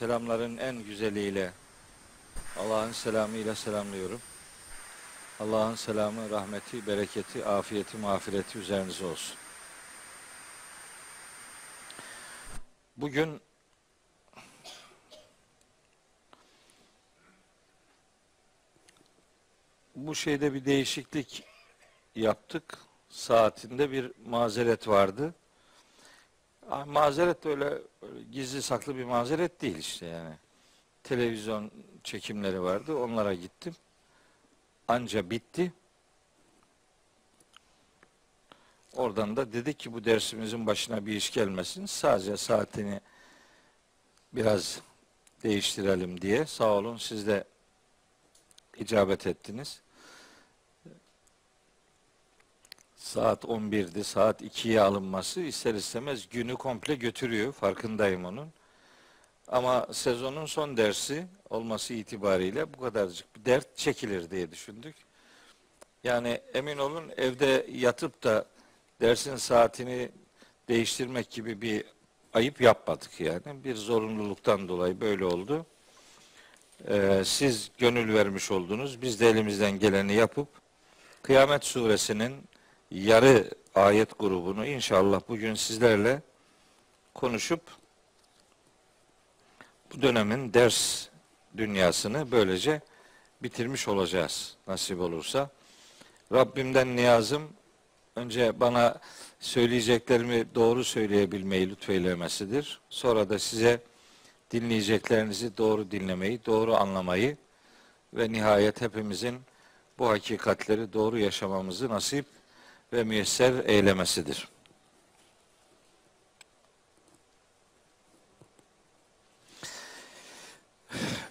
selamların en güzeliyle, Allah'ın selamıyla selamlıyorum. Allah'ın selamı, rahmeti, bereketi, afiyeti, mağfireti üzerinize olsun. Bugün bu şeyde bir değişiklik yaptık. Saatinde bir mazeret vardı. Ah, Mazeret de öyle, öyle gizli saklı bir mazeret değil işte yani. Televizyon çekimleri vardı. Onlara gittim. Anca bitti. Oradan da dedik ki bu dersimizin başına bir iş gelmesin. Sadece saatini biraz değiştirelim diye. Sağ olun siz de icabet ettiniz. Saat 11'di, saat 2'ye alınması ister istemez günü komple götürüyor. Farkındayım onun. Ama sezonun son dersi olması itibariyle bu kadarcık bir dert çekilir diye düşündük. Yani emin olun evde yatıp da dersin saatini değiştirmek gibi bir ayıp yapmadık yani. Bir zorunluluktan dolayı böyle oldu. Ee, siz gönül vermiş oldunuz. Biz de elimizden geleni yapıp Kıyamet suresinin yarı ayet grubunu inşallah bugün sizlerle konuşup bu dönemin ders dünyasını böylece bitirmiş olacağız nasip olursa. Rabbimden niyazım önce bana söyleyeceklerimi doğru söyleyebilmeyi lütfeylemesidir. Sonra da size dinleyeceklerinizi doğru dinlemeyi, doğru anlamayı ve nihayet hepimizin bu hakikatleri doğru yaşamamızı nasip ve müyesser eylemesidir.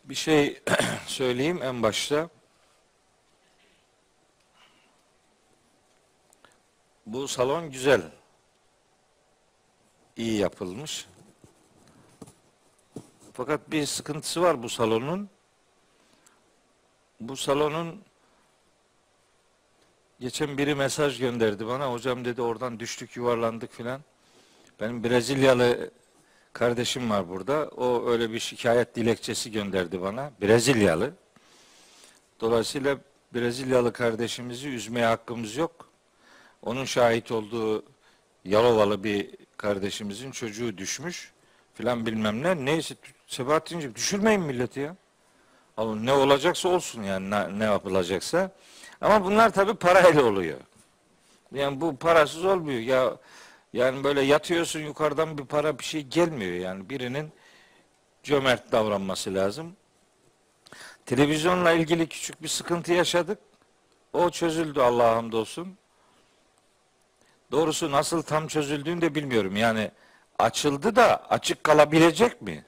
Bir şey söyleyeyim en başta. Bu salon güzel. İyi yapılmış. Fakat bir sıkıntısı var bu salonun. Bu salonun geçen biri mesaj gönderdi bana. Hocam dedi oradan düştük yuvarlandık filan. Benim Brezilyalı kardeşim var burada. O öyle bir şikayet dilekçesi gönderdi bana. Brezilyalı. Dolayısıyla Brezilyalı kardeşimizi üzmeye hakkımız yok. Onun şahit olduğu Yalovalı bir kardeşimizin çocuğu düşmüş filan bilmem ne. Neyse Sebahattin'ciğim düşürmeyin milleti ya. Ama ne olacaksa olsun yani ne, ne yapılacaksa. Ama bunlar tabii parayla oluyor. Yani bu parasız olmuyor. Ya yani böyle yatıyorsun yukarıdan bir para bir şey gelmiyor yani. Birinin cömert davranması lazım. Televizyonla ilgili küçük bir sıkıntı yaşadık. O çözüldü Allah'a hamdolsun. Doğrusu nasıl tam çözüldüğünü de bilmiyorum. Yani açıldı da açık kalabilecek mi?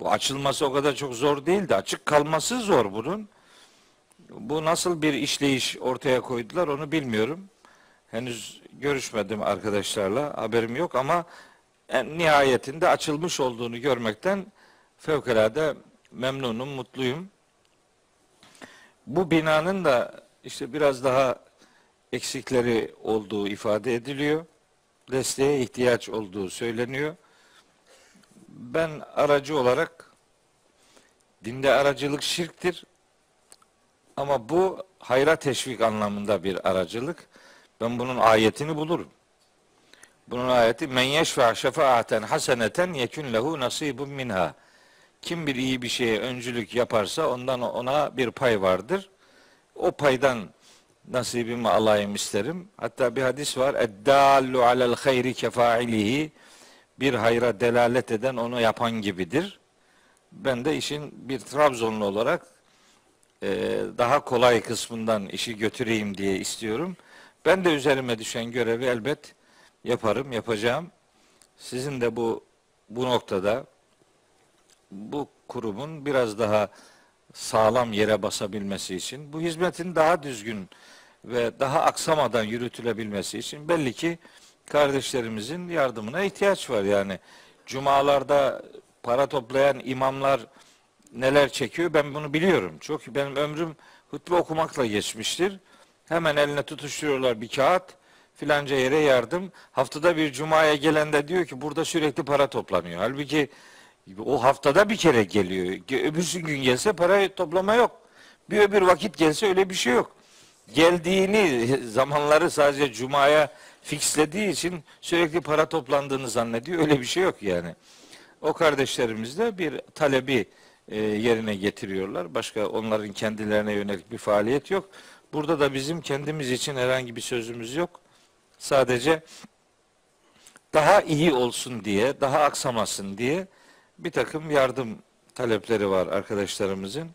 Bu açılması o kadar çok zor değil de açık kalması zor bunun. Bu nasıl bir işleyiş ortaya koydular onu bilmiyorum. Henüz görüşmedim arkadaşlarla haberim yok ama en nihayetinde açılmış olduğunu görmekten fevkalade memnunum, mutluyum. Bu binanın da işte biraz daha eksikleri olduğu ifade ediliyor. Desteğe ihtiyaç olduğu söyleniyor. Ben aracı olarak dinde aracılık şirktir. Ama bu hayra teşvik anlamında bir aracılık. Ben bunun ayetini bulurum. Bunun ayeti men yeşfa şefaaten haseneten yekun lehu nasibun minha. Kim bir iyi bir şeye öncülük yaparsa ondan ona bir pay vardır. O paydan nasibimi alayım isterim. Hatta bir hadis var. Eddallu alel hayri kefailihi. Bir hayra delalet eden onu yapan gibidir. Ben de işin bir Trabzonlu olarak e, daha kolay kısmından işi götüreyim diye istiyorum. Ben de üzerime düşen görevi elbet yaparım, yapacağım. Sizin de bu bu noktada bu kurumun biraz daha sağlam yere basabilmesi için, bu hizmetin daha düzgün ve daha aksamadan yürütülebilmesi için belli ki kardeşlerimizin yardımına ihtiyaç var. Yani cumalarda para toplayan imamlar neler çekiyor ben bunu biliyorum. Çok benim ömrüm hutbe okumakla geçmiştir. Hemen eline tutuşturuyorlar bir kağıt. filanca yere yardım. Haftada bir cumaya gelen de diyor ki burada sürekli para toplanıyor. Halbuki o haftada bir kere geliyor. Öbürsü gün gelse para toplama yok. Bir öbür vakit gelse öyle bir şey yok. Geldiğini zamanları sadece cumaya fixlediği için sürekli para toplandığını zannediyor. Öyle bir şey yok yani. O kardeşlerimiz de bir talebi e, yerine getiriyorlar. Başka onların kendilerine yönelik bir faaliyet yok. Burada da bizim kendimiz için herhangi bir sözümüz yok. Sadece daha iyi olsun diye, daha aksamasın diye bir takım yardım talepleri var arkadaşlarımızın.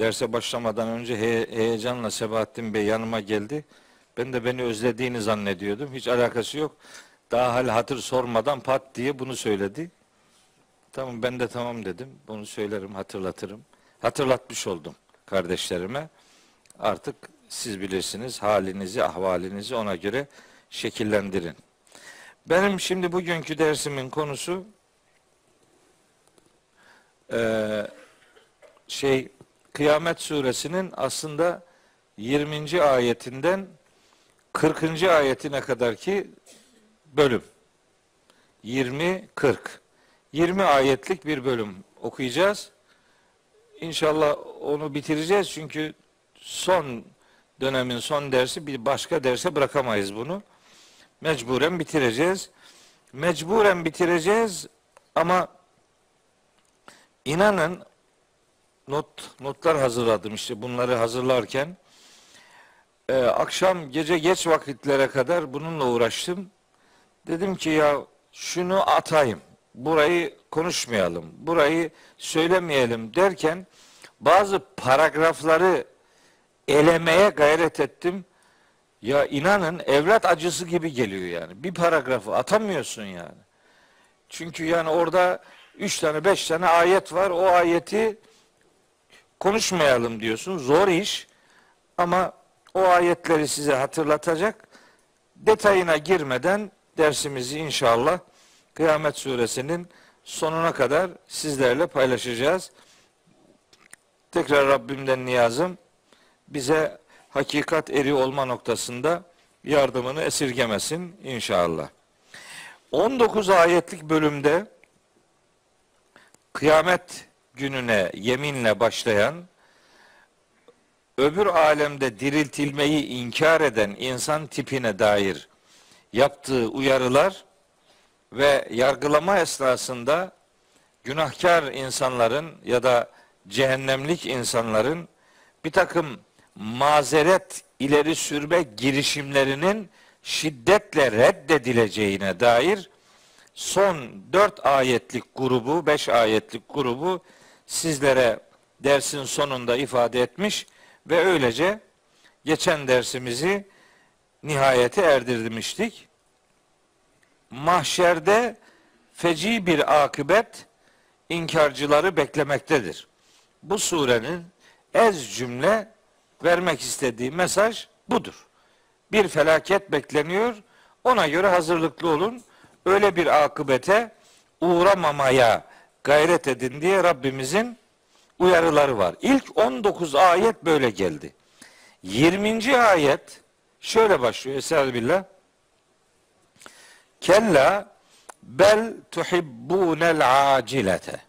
Derse başlamadan önce he, heyecanla Sebahattin Bey yanıma geldi. Ben de beni özlediğini zannediyordum. Hiç alakası yok. Daha hal hatır sormadan pat diye bunu söyledi. Tamam ben de tamam dedim. Bunu söylerim, hatırlatırım. Hatırlatmış oldum kardeşlerime. Artık siz bilirsiniz halinizi, ahvalinizi ona göre şekillendirin. Benim şimdi bugünkü dersimin konusu e, şey Kıyamet suresinin aslında 20. ayetinden 40. ayetine kadar ki bölüm. 20 40. 20 ayetlik bir bölüm okuyacağız. İnşallah onu bitireceğiz çünkü son dönemin son dersi bir başka derse bırakamayız bunu. Mecburen bitireceğiz. Mecburen bitireceğiz ama inanın not notlar hazırladım işte bunları hazırlarken e, akşam gece geç vakitlere kadar bununla uğraştım. Dedim ki ya şunu atayım. Burayı konuşmayalım. Burayı söylemeyelim derken bazı paragrafları elemeye gayret ettim. Ya inanın evlat acısı gibi geliyor yani. Bir paragrafı atamıyorsun yani. Çünkü yani orada üç tane beş tane ayet var. O ayeti konuşmayalım diyorsun. Zor iş ama o ayetleri size hatırlatacak. Detayına girmeden dersimizi inşallah Kıyamet suresinin sonuna kadar sizlerle paylaşacağız. Tekrar Rabbimden niyazım bize hakikat eri olma noktasında yardımını esirgemesin inşallah. 19 ayetlik bölümde kıyamet gününe yeminle başlayan öbür alemde diriltilmeyi inkar eden insan tipine dair yaptığı uyarılar ve yargılama esnasında günahkar insanların ya da cehennemlik insanların bir takım mazeret ileri sürme girişimlerinin şiddetle reddedileceğine dair son dört ayetlik grubu, beş ayetlik grubu sizlere dersin sonunda ifade etmiş ve öylece geçen dersimizi nihayete erdirmiştik. Mahşerde feci bir akıbet inkarcıları beklemektedir. Bu surenin ez cümle vermek istediği mesaj budur. Bir felaket bekleniyor. Ona göre hazırlıklı olun. Öyle bir akıbete uğramamaya gayret edin diye Rabbimizin uyarıları var. İlk 19 ayet böyle geldi. 20. ayet şöyle başlıyor. Estağfirullah. Kella bel tuhibbunel acilete.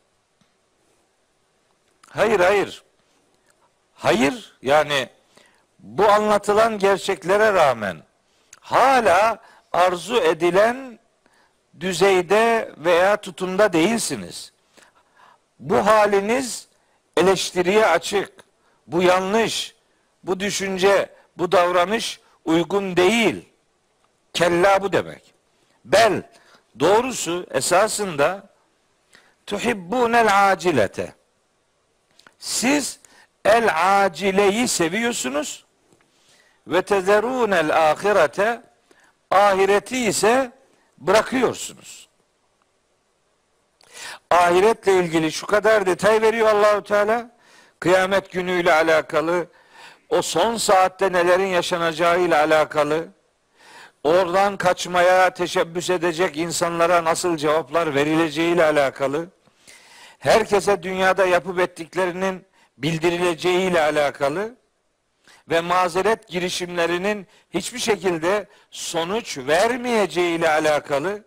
Hayır hayır. Hayır yani bu anlatılan gerçeklere rağmen hala arzu edilen düzeyde veya tutumda değilsiniz. Bu haliniz eleştiriye açık. Bu yanlış. Bu düşünce, bu davranış uygun değil. Kella bu demek. Bel doğrusu esasında tuhibbunel acilete. Siz el acileyi seviyorsunuz ve tezerunel ahirete ahireti ise bırakıyorsunuz. Ahiretle ilgili şu kadar detay veriyor Allahu Teala. Kıyamet günüyle alakalı, o son saatte nelerin yaşanacağıyla alakalı, oradan kaçmaya teşebbüs edecek insanlara nasıl cevaplar verileceğiyle alakalı, herkese dünyada yapıp ettiklerinin bildirileceğiyle alakalı ve mazeret girişimlerinin hiçbir şekilde sonuç vermeyeceği ile alakalı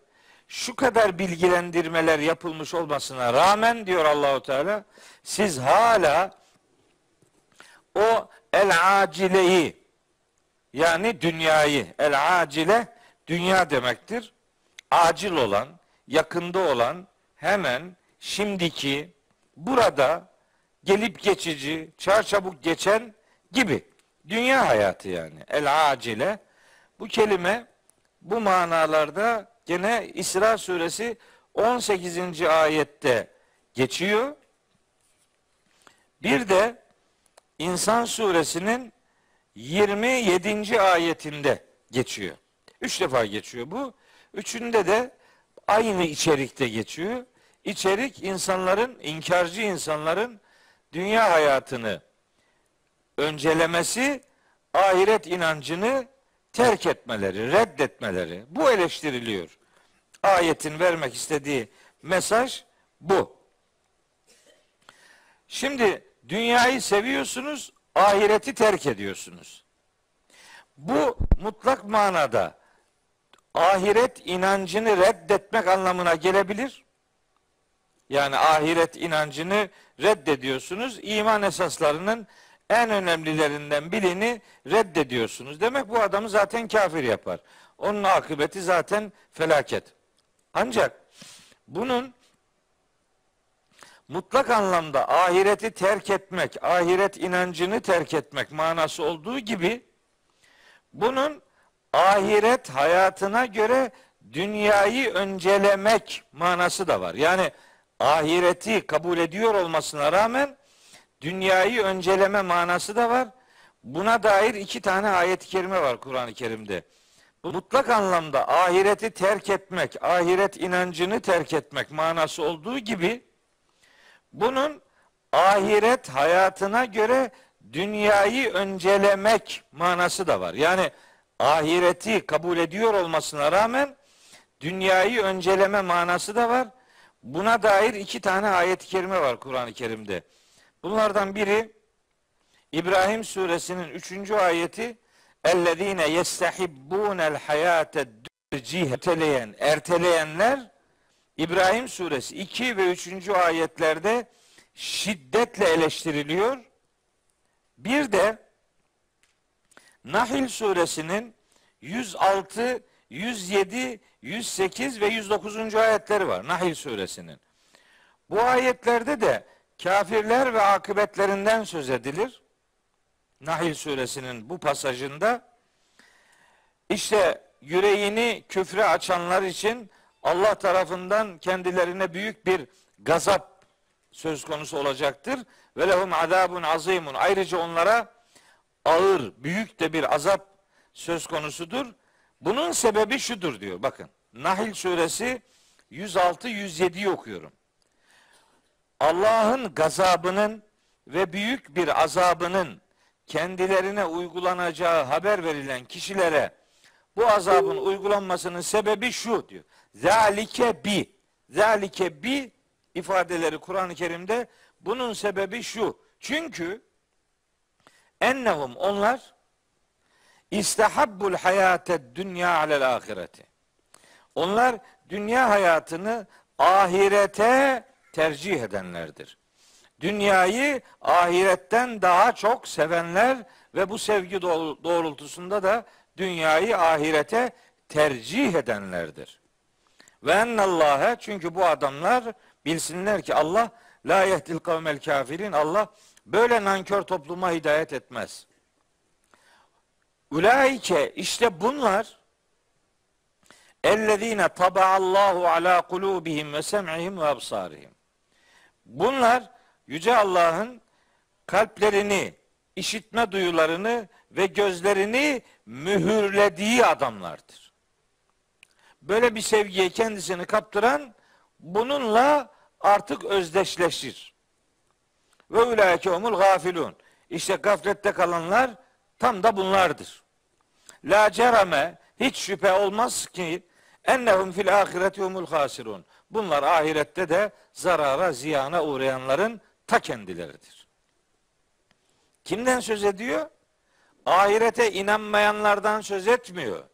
şu kadar bilgilendirmeler yapılmış olmasına rağmen diyor Allahu Teala siz hala o el acileyi yani dünyayı el acile dünya demektir. Acil olan, yakında olan, hemen şimdiki burada gelip geçici, çarçabuk geçen gibi dünya hayatı yani. El acile bu kelime bu manalarda gene İsra suresi 18. ayette geçiyor. Bir de İnsan suresinin 27. ayetinde geçiyor. Üç defa geçiyor bu. Üçünde de aynı içerikte geçiyor. İçerik insanların, inkarcı insanların dünya hayatını öncelemesi, ahiret inancını terk etmeleri, reddetmeleri. Bu eleştiriliyor. Ayetin vermek istediği mesaj bu. Şimdi dünyayı seviyorsunuz, ahireti terk ediyorsunuz. Bu mutlak manada ahiret inancını reddetmek anlamına gelebilir. Yani ahiret inancını reddediyorsunuz. İman esaslarının en önemlilerinden birini reddediyorsunuz. Demek bu adamı zaten kafir yapar. Onun akıbeti zaten felaket. Ancak bunun mutlak anlamda ahireti terk etmek, ahiret inancını terk etmek manası olduğu gibi bunun ahiret hayatına göre dünyayı öncelemek manası da var. Yani ahireti kabul ediyor olmasına rağmen dünyayı önceleme manası da var. Buna dair iki tane ayet-i kerime var Kur'an-ı Kerim'de. Bu mutlak anlamda ahireti terk etmek, ahiret inancını terk etmek manası olduğu gibi bunun ahiret hayatına göre dünyayı öncelemek manası da var. Yani ahireti kabul ediyor olmasına rağmen dünyayı önceleme manası da var. Buna dair iki tane ayet-i kerime var Kur'an-ı Kerim'de. Bunlardan biri İbrahim suresinin üçüncü ayeti اَلَّذ۪ينَ يَسْتَحِبُّونَ الْحَيَاةَ erteleyen, erteleyenler İbrahim suresi 2 ve 3. ayetlerde şiddetle eleştiriliyor. Bir de Nahil suresinin 106, 107, 108 ve 109. ayetleri var Nahil suresinin. Bu ayetlerde de kafirler ve akıbetlerinden söz edilir. Nahil suresinin bu pasajında işte yüreğini küfre açanlar için Allah tarafından kendilerine büyük bir gazap söz konusu olacaktır. Ve lehum azabun azimun. Ayrıca onlara ağır, büyük de bir azap söz konusudur. Bunun sebebi şudur diyor. Bakın. Nahil suresi 106-107'yi okuyorum. Allah'ın gazabının ve büyük bir azabının kendilerine uygulanacağı haber verilen kişilere bu azabın uygulanmasının sebebi şu diyor. Zalike bi. Zalike bi ifadeleri Kur'an-ı Kerim'de bunun sebebi şu. Çünkü ennehum onlar istahabbul hayate dünya alel ahireti. Onlar dünya hayatını ahirete tercih edenlerdir. Dünyayı ahiretten daha çok sevenler ve bu sevgi doğrultusunda da dünyayı ahirete tercih edenlerdir. Ve ennallâhe çünkü bu adamlar bilsinler ki Allah la yehdil kavmel kafirin Allah böyle nankör topluma hidayet etmez. Ulaike işte bunlar ellezine tabaallahu ala kulubihim ve sem'ihim ve absarihim. Bunlar yüce Allah'ın kalplerini, işitme duyularını ve gözlerini mühürlediği adamlardır. Böyle bir sevgiye kendisini kaptıran bununla artık özdeşleşir. Ve ulaike umul gafilun. İşte gaflette kalanlar tam da bunlardır. La cerame hiç şüphe olmaz ki ennehum fil ahireti humul hasirun. Bunlar ahirette de zarara, ziyana uğrayanların ta kendileridir. Kimden söz ediyor? ahirete inanmayanlardan söz etmiyor.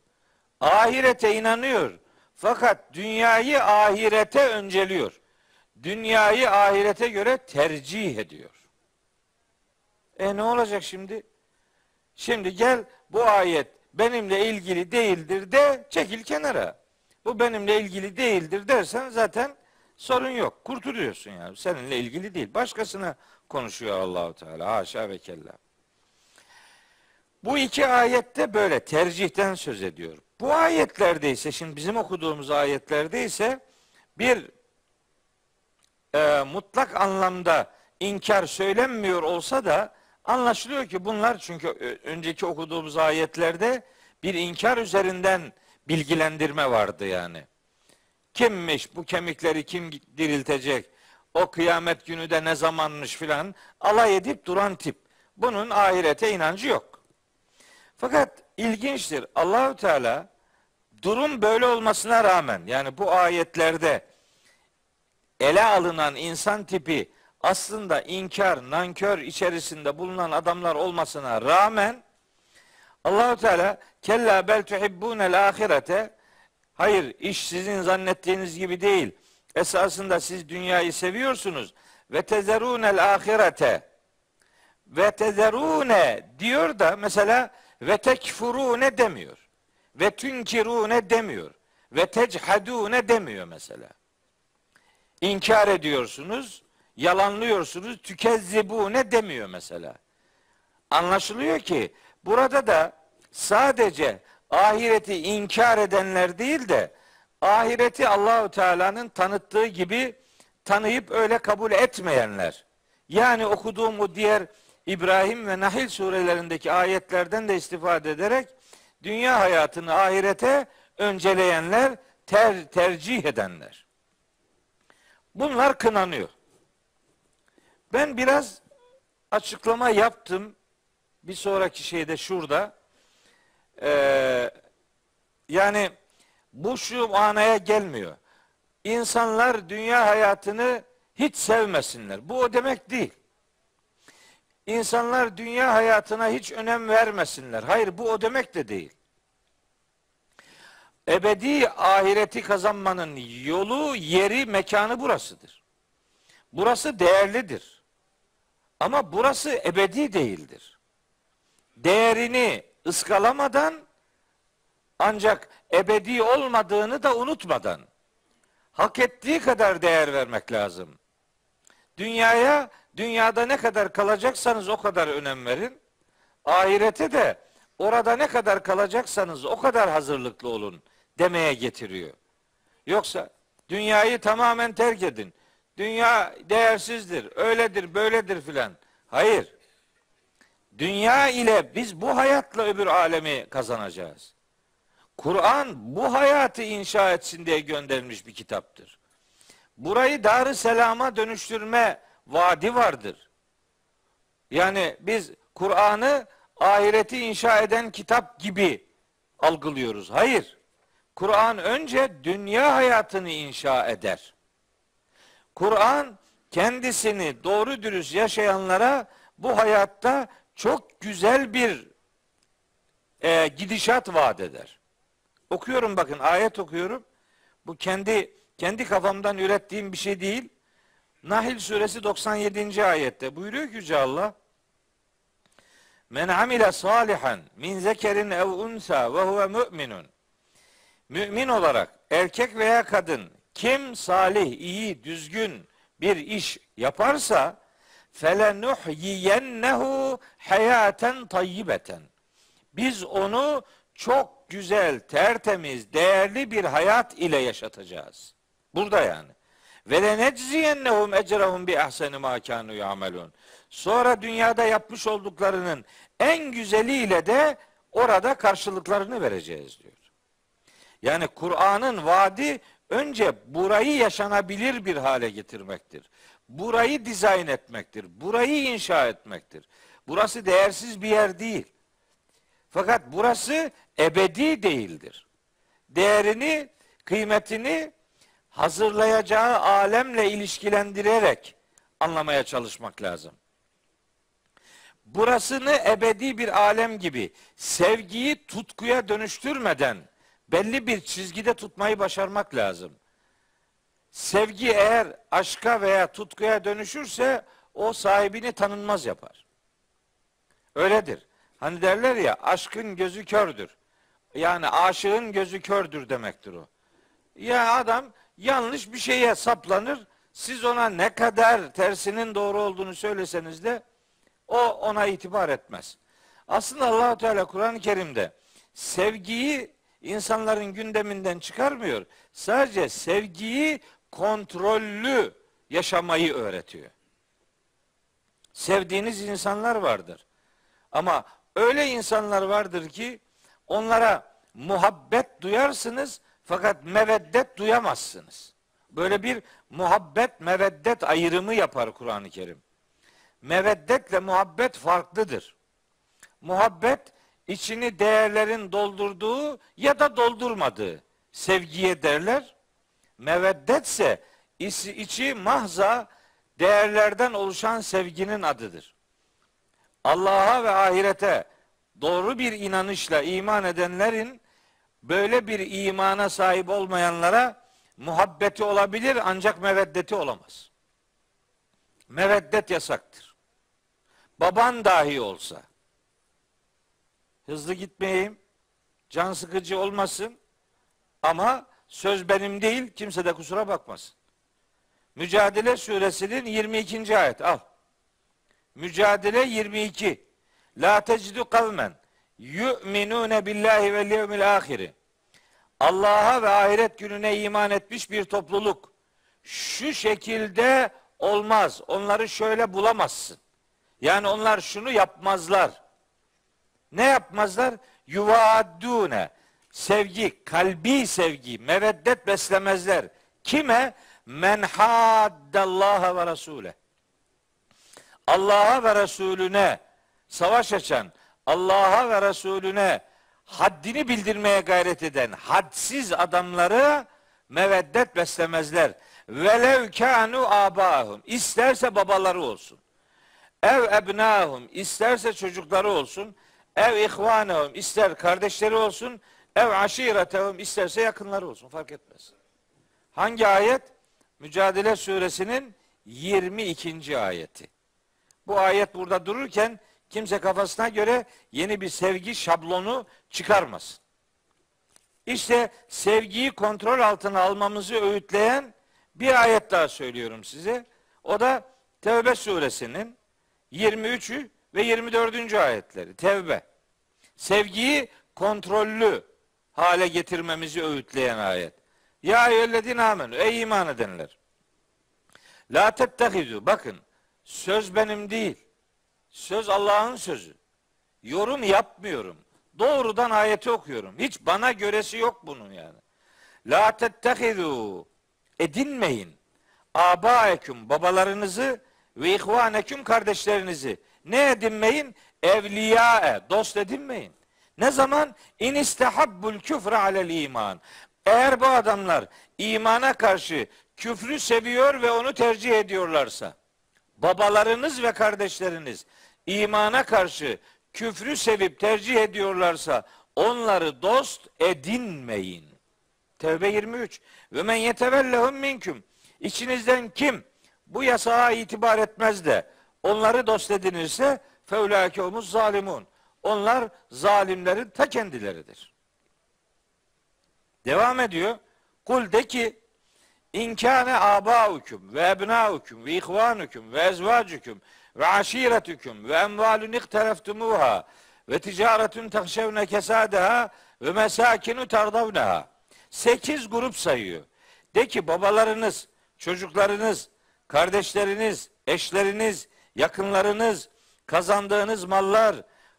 Ahirete inanıyor. Fakat dünyayı ahirete önceliyor. Dünyayı ahirete göre tercih ediyor. E ne olacak şimdi? Şimdi gel bu ayet benimle ilgili değildir de çekil kenara. Bu benimle ilgili değildir dersen zaten sorun yok. Kurtuluyorsun yani. Seninle ilgili değil. Başkasına konuşuyor Allahu Teala. Haşa ve kella. Bu iki ayette böyle tercihten söz ediyor. Bu ayetlerde ise şimdi bizim okuduğumuz ayetlerde ise bir e, mutlak anlamda inkar söylenmiyor olsa da anlaşılıyor ki bunlar çünkü önceki okuduğumuz ayetlerde bir inkar üzerinden bilgilendirme vardı yani. Kimmiş bu kemikleri kim diriltecek? O kıyamet günü de ne zamanmış filan alay edip duran tip. Bunun ahirete inancı yok. Fakat ilginçtir. Allahü Teala durum böyle olmasına rağmen yani bu ayetlerde ele alınan insan tipi aslında inkar, nankör içerisinde bulunan adamlar olmasına rağmen Allahu Teala kella bel tuhibbunel ahirete hayır iş sizin zannettiğiniz gibi değil. Esasında siz dünyayı seviyorsunuz ve tezerunel ahirete ve tezerune diyor da mesela ve tekfurune demiyor. Ve tünkirune demiyor. Ve techadune demiyor mesela. İnkar ediyorsunuz, yalanlıyorsunuz, tükezzibune demiyor mesela. Anlaşılıyor ki burada da sadece ahireti inkar edenler değil de ahireti Allahu Teala'nın tanıttığı gibi tanıyıp öyle kabul etmeyenler. Yani okuduğum o diğer İbrahim ve Nahil surelerindeki ayetlerden de istifade ederek dünya hayatını ahirete önceleyenler, ter, tercih edenler. Bunlar kınanıyor. Ben biraz açıklama yaptım. Bir sonraki şeyde şurada. Ee, yani bu şu manaya gelmiyor. İnsanlar dünya hayatını hiç sevmesinler. Bu o demek değil. İnsanlar dünya hayatına hiç önem vermesinler. Hayır bu o demek de değil. Ebedi ahireti kazanmanın yolu, yeri, mekanı burasıdır. Burası değerlidir. Ama burası ebedi değildir. Değerini ıskalamadan ancak ebedi olmadığını da unutmadan hak ettiği kadar değer vermek lazım. Dünyaya dünyada ne kadar kalacaksanız o kadar önem verin. Ahirete de orada ne kadar kalacaksanız o kadar hazırlıklı olun demeye getiriyor. Yoksa dünyayı tamamen terk edin. Dünya değersizdir, öyledir, böyledir filan. Hayır. Dünya ile biz bu hayatla öbür alemi kazanacağız. Kur'an bu hayatı inşa etsin diye gönderilmiş bir kitaptır. Burayı dar selama dönüştürme vaadi vardır. Yani biz Kur'an'ı ahireti inşa eden kitap gibi algılıyoruz. Hayır. Kur'an önce dünya hayatını inşa eder. Kur'an kendisini doğru dürüst yaşayanlara bu hayatta çok güzel bir e, gidişat vaat eder. Okuyorum bakın ayet okuyorum. Bu kendi kendi kafamdan ürettiğim bir şey değil. Nahil suresi 97. ayette buyuruyor ki Yüce Allah Men amile salihan min zekerin ev unsa ve huve müminun Mümin olarak erkek veya kadın kim salih, iyi, düzgün bir iş yaparsa felenuhyiyennehu hayaten tayyibeten. Biz onu çok güzel, tertemiz, değerli bir hayat ile yaşatacağız. Burada yani. Ve le necziyennehum ecrahum bi ahseni ma yamelun. Sonra dünyada yapmış olduklarının en güzeliyle de orada karşılıklarını vereceğiz diyor. Yani Kur'an'ın vaadi önce burayı yaşanabilir bir hale getirmektir. Burayı dizayn etmektir. Burayı inşa etmektir. Burası değersiz bir yer değil. Fakat burası ebedi değildir. Değerini, kıymetini hazırlayacağı alemle ilişkilendirerek anlamaya çalışmak lazım. burasını ebedi bir alem gibi sevgiyi tutkuya dönüştürmeden belli bir çizgide tutmayı başarmak lazım. Sevgi eğer aşka veya tutkuya dönüşürse o sahibini tanınmaz yapar. Öyledir. Hani derler ya aşkın gözü kördür. Yani aşığın gözü kördür demektir o. Ya adam yanlış bir şeye saplanır. Siz ona ne kadar tersinin doğru olduğunu söyleseniz de o ona itibar etmez. Aslında allah Teala Kur'an-ı Kerim'de sevgiyi insanların gündeminden çıkarmıyor. Sadece sevgiyi kontrollü yaşamayı öğretiyor. Sevdiğiniz insanlar vardır. Ama öyle insanlar vardır ki onlara muhabbet duyarsınız fakat meveddet duyamazsınız. Böyle bir muhabbet meveddet ayrımı yapar Kur'an-ı Kerim. Meveddetle muhabbet farklıdır. Muhabbet içini değerlerin doldurduğu ya da doldurmadığı sevgiye derler. Meveddetse içi mahza değerlerden oluşan sevginin adıdır. Allah'a ve ahirete doğru bir inanışla iman edenlerin böyle bir imana sahip olmayanlara muhabbeti olabilir ancak meveddeti olamaz. Meveddet yasaktır. Baban dahi olsa hızlı gitmeyeyim, can sıkıcı olmasın ama söz benim değil, kimse de kusura bakmasın. Mücadele suresinin 22. ayet al. Mücadele 22. La tecidu kavmen yu'minune billahi ve yevmil ahiri. Allah'a ve ahiret gününe iman etmiş bir topluluk. Şu şekilde olmaz. Onları şöyle bulamazsın. Yani onlar şunu yapmazlar. Ne yapmazlar? Yuvaddune. Sevgi, kalbi sevgi, meveddet beslemezler. Kime? Men haddallaha ve rasule. Allah'a ve Resulüne savaş açan, Allah'a ve Resulüne haddini bildirmeye gayret eden hadsiz adamları meveddet beslemezler. Velev kanu abahum. İsterse babaları olsun. Ev ebnahum. isterse çocukları olsun. Ev ihvanehum. ister kardeşleri olsun. Ev aşiretehum. isterse yakınları olsun. Fark etmez. Hangi ayet? Mücadele suresinin 22. ayeti. Bu ayet burada dururken kimse kafasına göre yeni bir sevgi şablonu çıkarmasın. İşte sevgiyi kontrol altına almamızı öğütleyen bir ayet daha söylüyorum size. O da Tevbe suresinin 23. ve 24. ayetleri. Tevbe. Sevgiyi kontrollü hale getirmemizi öğütleyen ayet. Ya eyyühellezine amenü. Ey iman edenler. La tettehidu. Bakın söz benim değil. Söz Allah'ın sözü. Yorum yapmıyorum. Doğrudan ayeti okuyorum. Hiç bana göresi yok bunun yani. La tettehidu. Edinmeyin. Abaeküm babalarınızı ve ihvaneküm kardeşlerinizi. Ne edinmeyin? Evliyae. Dost edinmeyin. Ne zaman? İn istehabbul küfre alel iman. Eğer bu adamlar imana karşı küfrü seviyor ve onu tercih ediyorlarsa, babalarınız ve kardeşleriniz imana karşı küfrü sevip tercih ediyorlarsa onları dost edinmeyin. Tevbe 23. Ve men yetevellehum minküm. İçinizden kim bu yasağa itibar etmez de onları dost edinirse feulâke umuz zalimun. Onlar zalimlerin ta kendileridir. Devam ediyor. Kul de ki İnkâne âbâukum ve ebnâukum ve ihvânukum ve ezvâcukum ve aşiretüküm ve emvalun iktereftumuha ve ticaretun tehşevne kesâdeha ve mesâkinu tardavneha. Sekiz grup sayıyor. De ki babalarınız, çocuklarınız, kardeşleriniz, eşleriniz, yakınlarınız, kazandığınız mallar,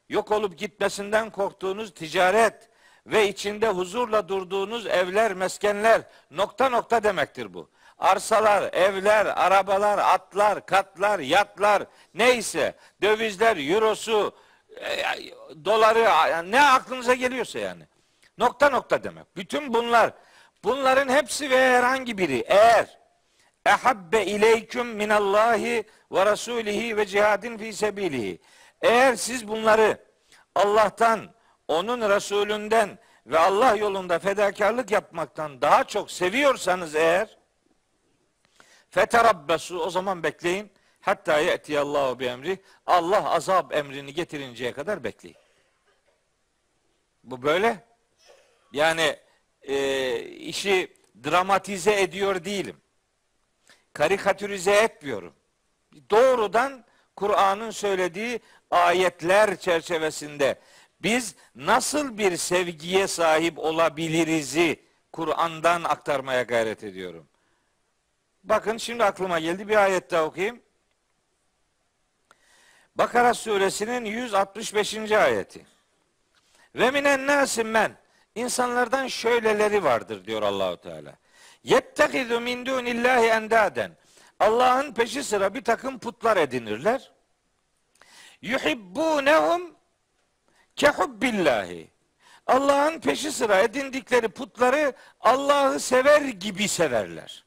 yok olup gitmesinden korktuğunuz ticaret, ve içinde huzurla durduğunuz evler, meskenler nokta nokta demektir bu. Arsalar, evler, arabalar, atlar, katlar, yatlar neyse dövizler, eurosu, e, doları ne aklınıza geliyorsa yani. Nokta nokta demek. Bütün bunlar bunların hepsi ve herhangi biri eğer ehabbe ileyküm minallahi ve rasulihi ve cihadin fi sebilihi Eğer siz bunları Allah'tan, onun Resulünden ve Allah yolunda fedakarlık yapmaktan daha çok seviyorsanız eğer feterabbesu o zaman bekleyin. Hatta ye'tiyallahu bi emri. Allah azap emrini getirinceye kadar bekleyin. Bu böyle. Yani e, işi dramatize ediyor değilim. Karikatürize etmiyorum. Doğrudan Kur'an'ın söylediği ayetler çerçevesinde biz nasıl bir sevgiye sahip olabiliriz'i Kur'an'dan aktarmaya gayret ediyorum. Bakın şimdi aklıma geldi bir ayet daha okuyayım. Bakara suresinin 165. ayeti. Ve minen nasim men insanlardan şöyleleri vardır diyor Allahu Teala. Yettehizu min dunillahi endaden. Allah'ın peşi sıra bir takım putlar edinirler. Yuhibbunehum kehubbillahi. Allah'ın peşi sıra edindikleri putları Allah'ı sever gibi severler.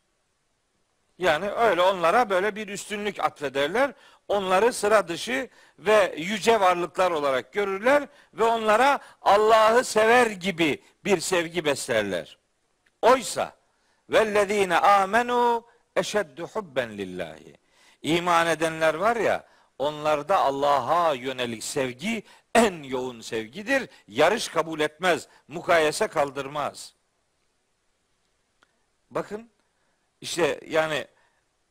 Yani öyle onlara böyle bir üstünlük atfederler. Onları sıra dışı ve yüce varlıklar olarak görürler ve onlara Allah'ı sever gibi bir sevgi beslerler. Oysa vellezine amenu eşeddu hubben lillahi. İman edenler var ya onlarda Allah'a yönelik sevgi en yoğun sevgidir. Yarış kabul etmez, mukayese kaldırmaz. Bakın işte yani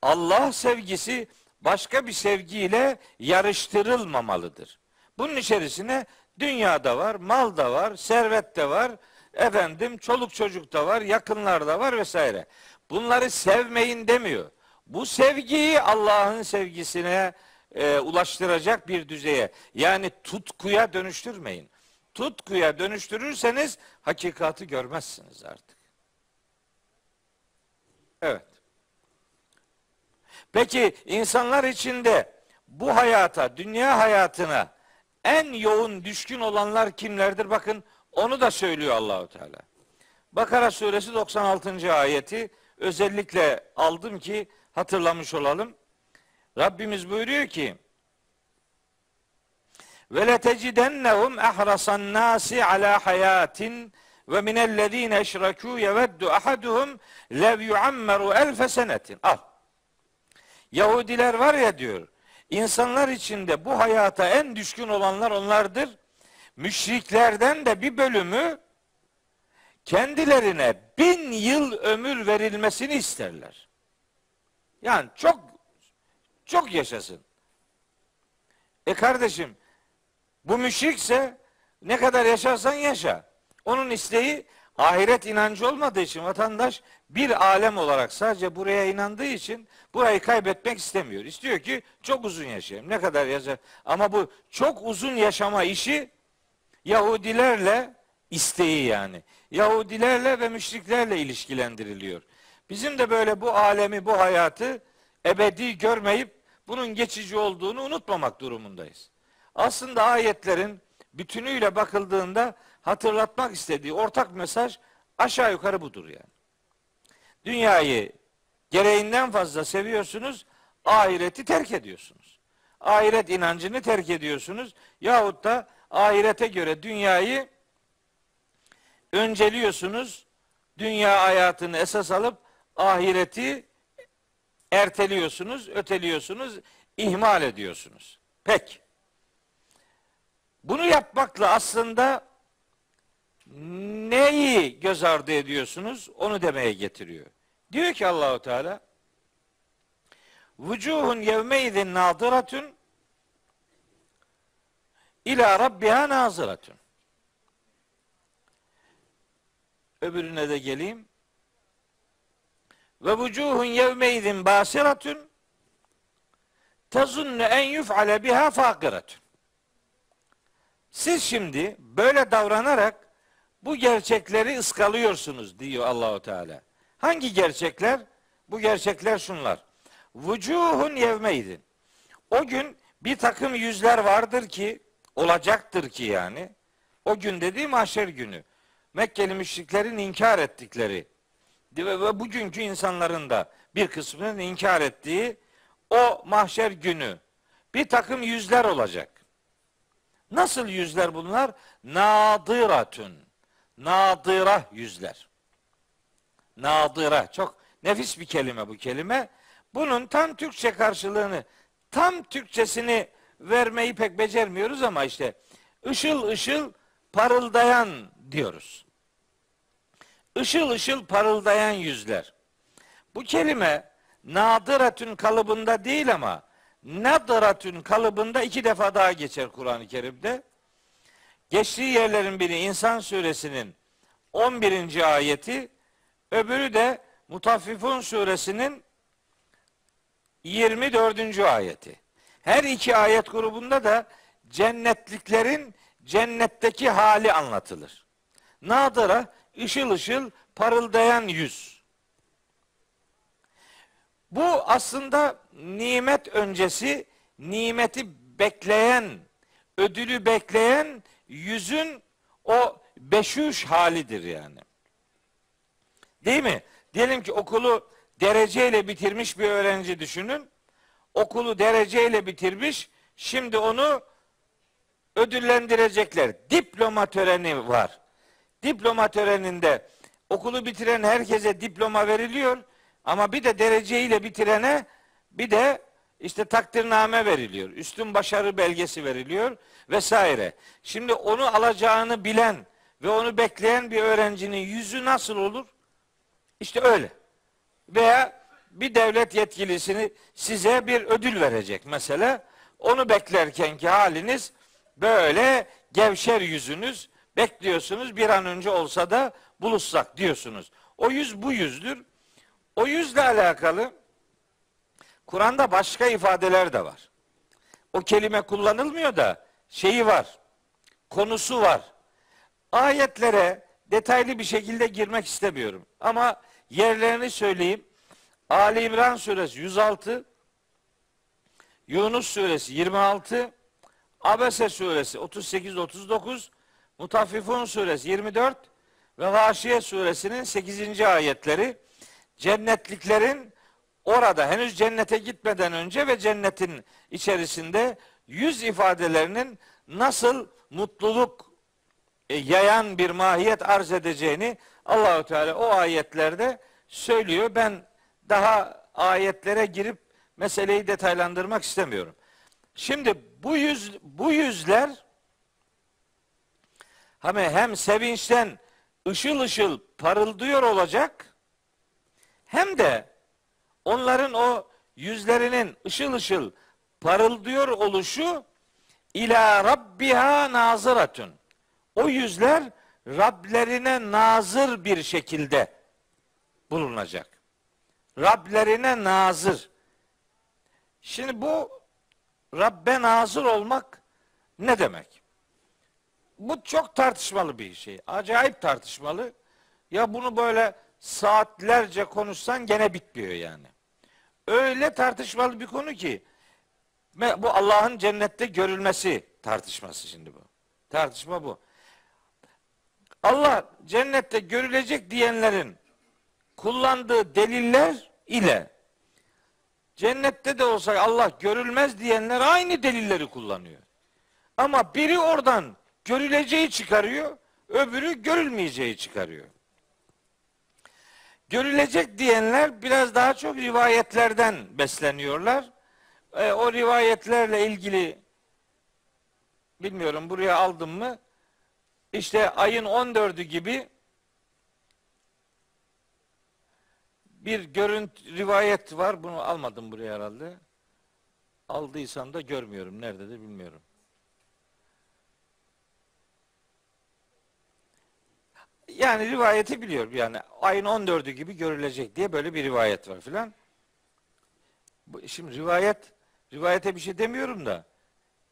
Allah sevgisi başka bir sevgiyle yarıştırılmamalıdır. Bunun içerisine dünyada var, mal da var, servet de var, efendim çoluk çocuk da var, yakınlar da var vesaire. Bunları sevmeyin demiyor. Bu sevgiyi Allah'ın sevgisine e, ulaştıracak bir düzeye yani tutkuya dönüştürmeyin. Tutkuya dönüştürürseniz hakikati görmezsiniz artık. Evet. Peki insanlar içinde bu hayata, dünya hayatına en yoğun düşkün olanlar kimlerdir? Bakın onu da söylüyor Allahu Teala. Bakara suresi 96. ayeti özellikle aldım ki hatırlamış olalım. Rabbimiz buyuruyor ki ve letecidennehum ehrasan nasi ala hayatin ve minellezine eşrekû yeveddu ahaduhum lev yuammeru elfe senetin. Al. Yahudiler var ya diyor. İnsanlar içinde bu hayata en düşkün olanlar onlardır. Müşriklerden de bir bölümü kendilerine bin yıl ömür verilmesini isterler. Yani çok çok yaşasın. E kardeşim bu müşrikse ne kadar yaşarsan yaşa. Onun isteği ahiret inancı olmadığı için vatandaş bir alem olarak sadece buraya inandığı için burayı kaybetmek istemiyor. İstiyor ki çok uzun yaşayayım. Ne kadar yaşar? Ama bu çok uzun yaşama işi Yahudilerle isteği yani. Yahudilerle ve müşriklerle ilişkilendiriliyor. Bizim de böyle bu alemi, bu hayatı ebedi görmeyip bunun geçici olduğunu unutmamak durumundayız. Aslında ayetlerin bütünüyle bakıldığında hatırlatmak istediği ortak mesaj aşağı yukarı budur yani. Dünyayı gereğinden fazla seviyorsunuz, ahireti terk ediyorsunuz. Ahiret inancını terk ediyorsunuz yahut da ahirete göre dünyayı önceliyorsunuz. Dünya hayatını esas alıp ahireti erteliyorsunuz, öteliyorsunuz, ihmal ediyorsunuz. Pek. Bunu yapmakla aslında neyi göz ardı ediyorsunuz? Onu demeye getiriyor. Diyor ki Allahu Teala Vucuhun yevmeydin nadiratun ila rabbiha naziratun. Öbürüne de geleyim. Ve vucuhun yevmeydin basiratun tezunnu en yuf'ale biha fakiratun. Siz şimdi böyle davranarak bu gerçekleri ıskalıyorsunuz diyor Allahu Teala. Hangi gerçekler? Bu gerçekler şunlar. Vucuhun yevmeydin. O gün bir takım yüzler vardır ki olacaktır ki yani. O gün dediği mahşer günü. Mekkeli müşriklerin inkar ettikleri ve bugünkü insanların da bir kısmının inkar ettiği o mahşer günü bir takım yüzler olacak. Nasıl yüzler bunlar? Nadiratun. Nadira yüzler. Nadira. Çok nefis bir kelime bu kelime. Bunun tam Türkçe karşılığını, tam Türkçesini vermeyi pek becermiyoruz ama işte ışıl ışıl parıldayan diyoruz. Işıl ışıl parıldayan yüzler. Bu kelime nadiratün kalıbında değil ama nadratün kalıbında iki defa daha geçer Kur'an-ı Kerim'de. Geçtiği yerlerin biri İnsan suresinin 11. ayeti, öbürü de Mutaffifun suresinin 24. ayeti. Her iki ayet grubunda da cennetliklerin cennetteki hali anlatılır. Nadıra ışıl ışıl parıldayan yüz. Bu aslında nimet öncesi nimeti bekleyen, ödülü bekleyen yüzün o beşuş halidir yani. Değil mi? Diyelim ki okulu dereceyle bitirmiş bir öğrenci düşünün. Okulu dereceyle bitirmiş. Şimdi onu ödüllendirecekler. Diploma töreni var. Diploma töreninde okulu bitiren herkese diploma veriliyor. Ama bir de dereceyle bitirene bir de işte takdirname veriliyor. Üstün başarı belgesi veriliyor vesaire. Şimdi onu alacağını bilen ve onu bekleyen bir öğrencinin yüzü nasıl olur? İşte öyle. Veya bir devlet yetkilisini size bir ödül verecek mesela. Onu beklerken ki haliniz böyle gevşer yüzünüz. Bekliyorsunuz bir an önce olsa da buluşsak diyorsunuz. O yüz bu yüzdür. O yüzle alakalı Kur'an'da başka ifadeler de var. O kelime kullanılmıyor da şeyi var. Konusu var. Ayetlere detaylı bir şekilde girmek istemiyorum. Ama yerlerini söyleyeyim. Ali İmran suresi 106, Yunus suresi 26, Abese suresi 38-39, Mutaffifun suresi 24 ve Gâşiye suresinin 8. ayetleri cennetliklerin orada henüz cennete gitmeden önce ve cennetin içerisinde yüz ifadelerinin nasıl mutluluk e, yayan bir mahiyet arz edeceğini Allahü Teala o ayetlerde söylüyor. Ben daha ayetlere girip meseleyi detaylandırmak istemiyorum. Şimdi bu yüz bu yüzler hem hem sevinçten ışıl ışıl parıldıyor olacak hem de onların o yüzlerinin ışıl ışıl parıldıyor oluşu ila rabbiha nazıratun. O yüzler Rablerine nazır bir şekilde bulunacak. Rablerine nazır. Şimdi bu Rabbe nazır olmak ne demek? Bu çok tartışmalı bir şey. Acayip tartışmalı. Ya bunu böyle saatlerce konuşsan gene bitmiyor yani. Öyle tartışmalı bir konu ki bu Allah'ın cennette görülmesi tartışması şimdi bu. Tartışma bu. Allah cennette görülecek diyenlerin kullandığı deliller ile cennette de olsa Allah görülmez diyenler aynı delilleri kullanıyor. Ama biri oradan görüleceği çıkarıyor, öbürü görülmeyeceği çıkarıyor. Görülecek diyenler biraz daha çok rivayetlerden besleniyorlar. E, o rivayetlerle ilgili bilmiyorum buraya aldım mı? İşte ayın 14'ü gibi bir görüntü rivayet var. Bunu almadım buraya herhalde. Aldıysam da görmüyorum. Nerede de bilmiyorum. Yani rivayeti biliyorum. Yani ayın 14'ü gibi görülecek diye böyle bir rivayet var filan. Şimdi rivayet rivayete bir şey demiyorum da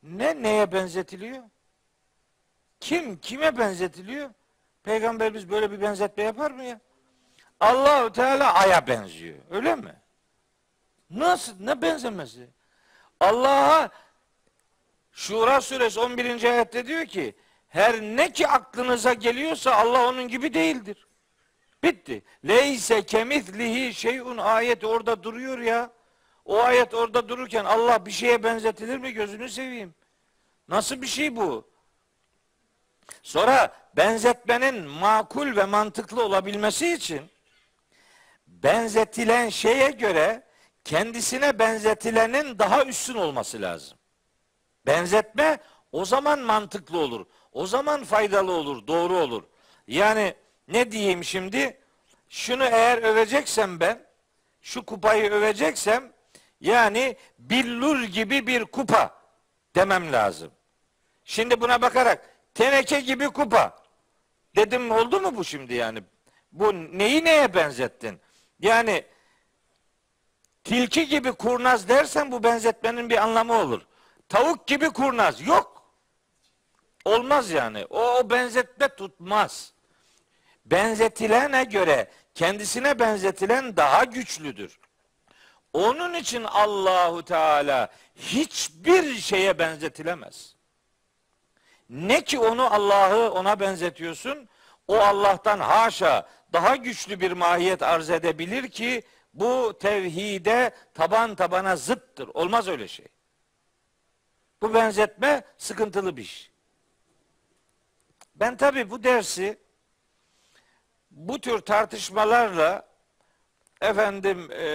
ne neye benzetiliyor? Kim kime benzetiliyor? Peygamberimiz böyle bir benzetme yapar mı ya? Allahu Teala aya benziyor. Öyle mi? Nasıl? Ne benzemesi? Allah'a Şura suresi 11. ayette diyor ki her ne ki aklınıza geliyorsa Allah onun gibi değildir. Bitti. Leyse kemithlihi şeyun ayet orada duruyor ya. O ayet orada dururken Allah bir şeye benzetilir mi gözünü seveyim. Nasıl bir şey bu? Sonra benzetmenin makul ve mantıklı olabilmesi için benzetilen şeye göre kendisine benzetilenin daha üstün olması lazım. Benzetme o zaman mantıklı olur. O zaman faydalı olur, doğru olur. Yani ne diyeyim şimdi? Şunu eğer öveceksem ben, şu kupayı öveceksem yani billur gibi bir kupa demem lazım. Şimdi buna bakarak teneke gibi kupa dedim oldu mu bu şimdi yani? Bu neyi neye benzettin? Yani tilki gibi kurnaz dersen bu benzetmenin bir anlamı olur. Tavuk gibi kurnaz yok. Olmaz yani. O, o benzetme tutmaz. Benzetilene göre kendisine benzetilen daha güçlüdür. Onun için Allahu Teala hiçbir şeye benzetilemez. Ne ki onu Allah'ı ona benzetiyorsun, o Allah'tan haşa daha güçlü bir mahiyet arz edebilir ki bu tevhide taban tabana zıttır. Olmaz öyle şey. Bu benzetme sıkıntılı bir iş. Ben tabi bu dersi bu tür tartışmalarla efendim e,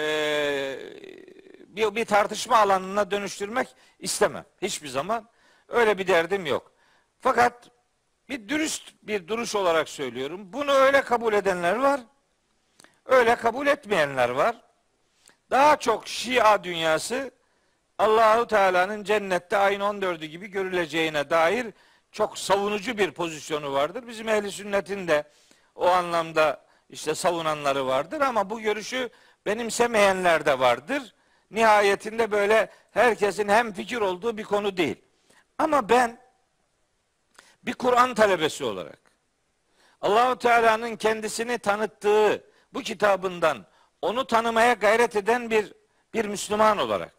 bir, bir tartışma alanına dönüştürmek istemem. Hiçbir zaman öyle bir derdim yok. Fakat bir dürüst bir duruş olarak söylüyorum. Bunu öyle kabul edenler var. Öyle kabul etmeyenler var. Daha çok Şia dünyası Allahu Teala'nın cennette ayın 14'ü gibi görüleceğine dair çok savunucu bir pozisyonu vardır. Bizim ehli sünnetin de o anlamda işte savunanları vardır ama bu görüşü benimsemeyenler de vardır. Nihayetinde böyle herkesin hem fikir olduğu bir konu değil. Ama ben bir Kur'an talebesi olarak Allahu Teala'nın kendisini tanıttığı bu kitabından onu tanımaya gayret eden bir bir Müslüman olarak,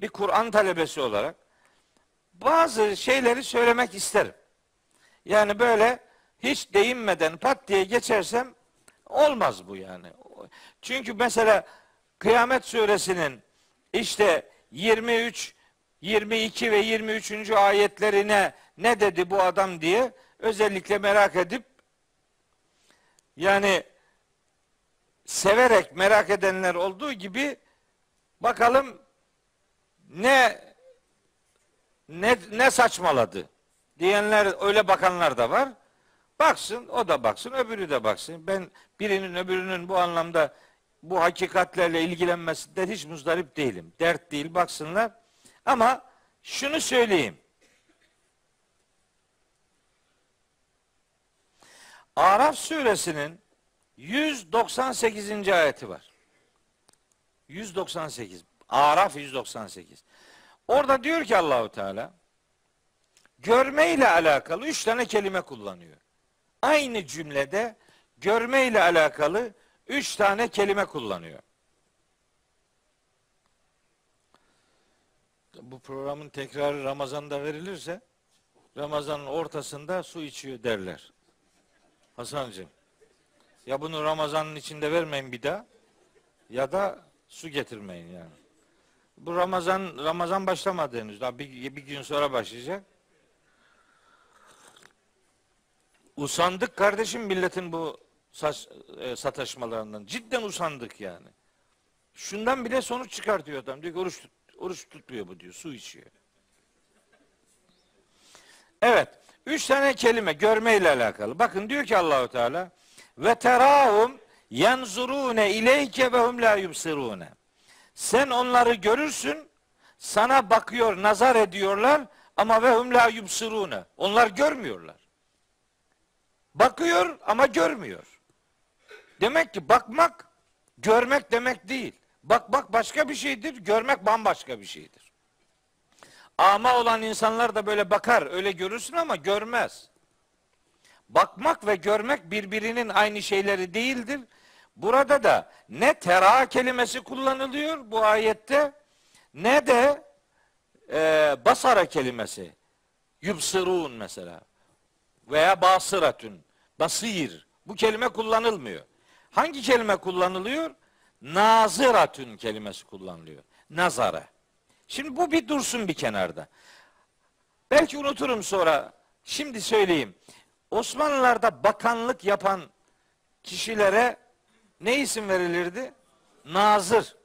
bir Kur'an talebesi olarak bazı şeyleri söylemek isterim. Yani böyle hiç değinmeden pat diye geçersem olmaz bu yani. Çünkü mesela Kıyamet suresinin işte 23, 22 ve 23. ayetlerine ne dedi bu adam diye özellikle merak edip yani severek merak edenler olduğu gibi bakalım ne ne ne saçmaladı diyenler öyle bakanlar da var. Baksın o da baksın öbürü de baksın. Ben birinin öbürünün bu anlamda bu hakikatlerle ilgilenmesinden hiç muzdarip değilim. Dert değil baksınlar. Ama şunu söyleyeyim. Araf suresinin 198. ayeti var. 198. Araf 198. Orada diyor ki Allahu Teala görme ile alakalı üç tane kelime kullanıyor. Aynı cümlede görme ile alakalı üç tane kelime kullanıyor. Bu programın tekrarı Ramazan'da verilirse Ramazan'ın ortasında su içiyor derler. Hasancığım. Ya bunu Ramazan'ın içinde vermeyin bir daha ya da su getirmeyin yani. Bu Ramazan Ramazan başlamadı henüz. Daha bir, bir gün sonra başlayacak. Usandık kardeşim milletin bu saç, e, sataşmalarından. Cidden usandık yani. Şundan bile sonuç çıkartıyor adam. Diyor ki oruç, tut, oruç tutmuyor bu diyor. Su içiyor. Evet. Üç tane kelime görme ile alakalı. Bakın diyor ki Allahu Teala ve terahum yanzurune ileyke ve hum la yubsirune. Sen onları görürsün, sana bakıyor, nazar ediyorlar ama ve hum la yubsirune. Onlar görmüyorlar. Bakıyor ama görmüyor. Demek ki bakmak görmek demek değil. Bakmak başka bir şeydir, görmek bambaşka bir şeydir. Ama olan insanlar da böyle bakar, öyle görürsün ama görmez. Bakmak ve görmek birbirinin aynı şeyleri değildir. Burada da ne tera kelimesi kullanılıyor bu ayette ne de e, basara kelimesi. Yubsırun mesela veya basıratün, basir. Bu kelime kullanılmıyor. Hangi kelime kullanılıyor? Nazıratün kelimesi kullanılıyor. Nazara. Şimdi bu bir dursun bir kenarda. Belki unuturum sonra. Şimdi söyleyeyim. Osmanlılarda bakanlık yapan kişilere ne isim verilirdi? Nazır.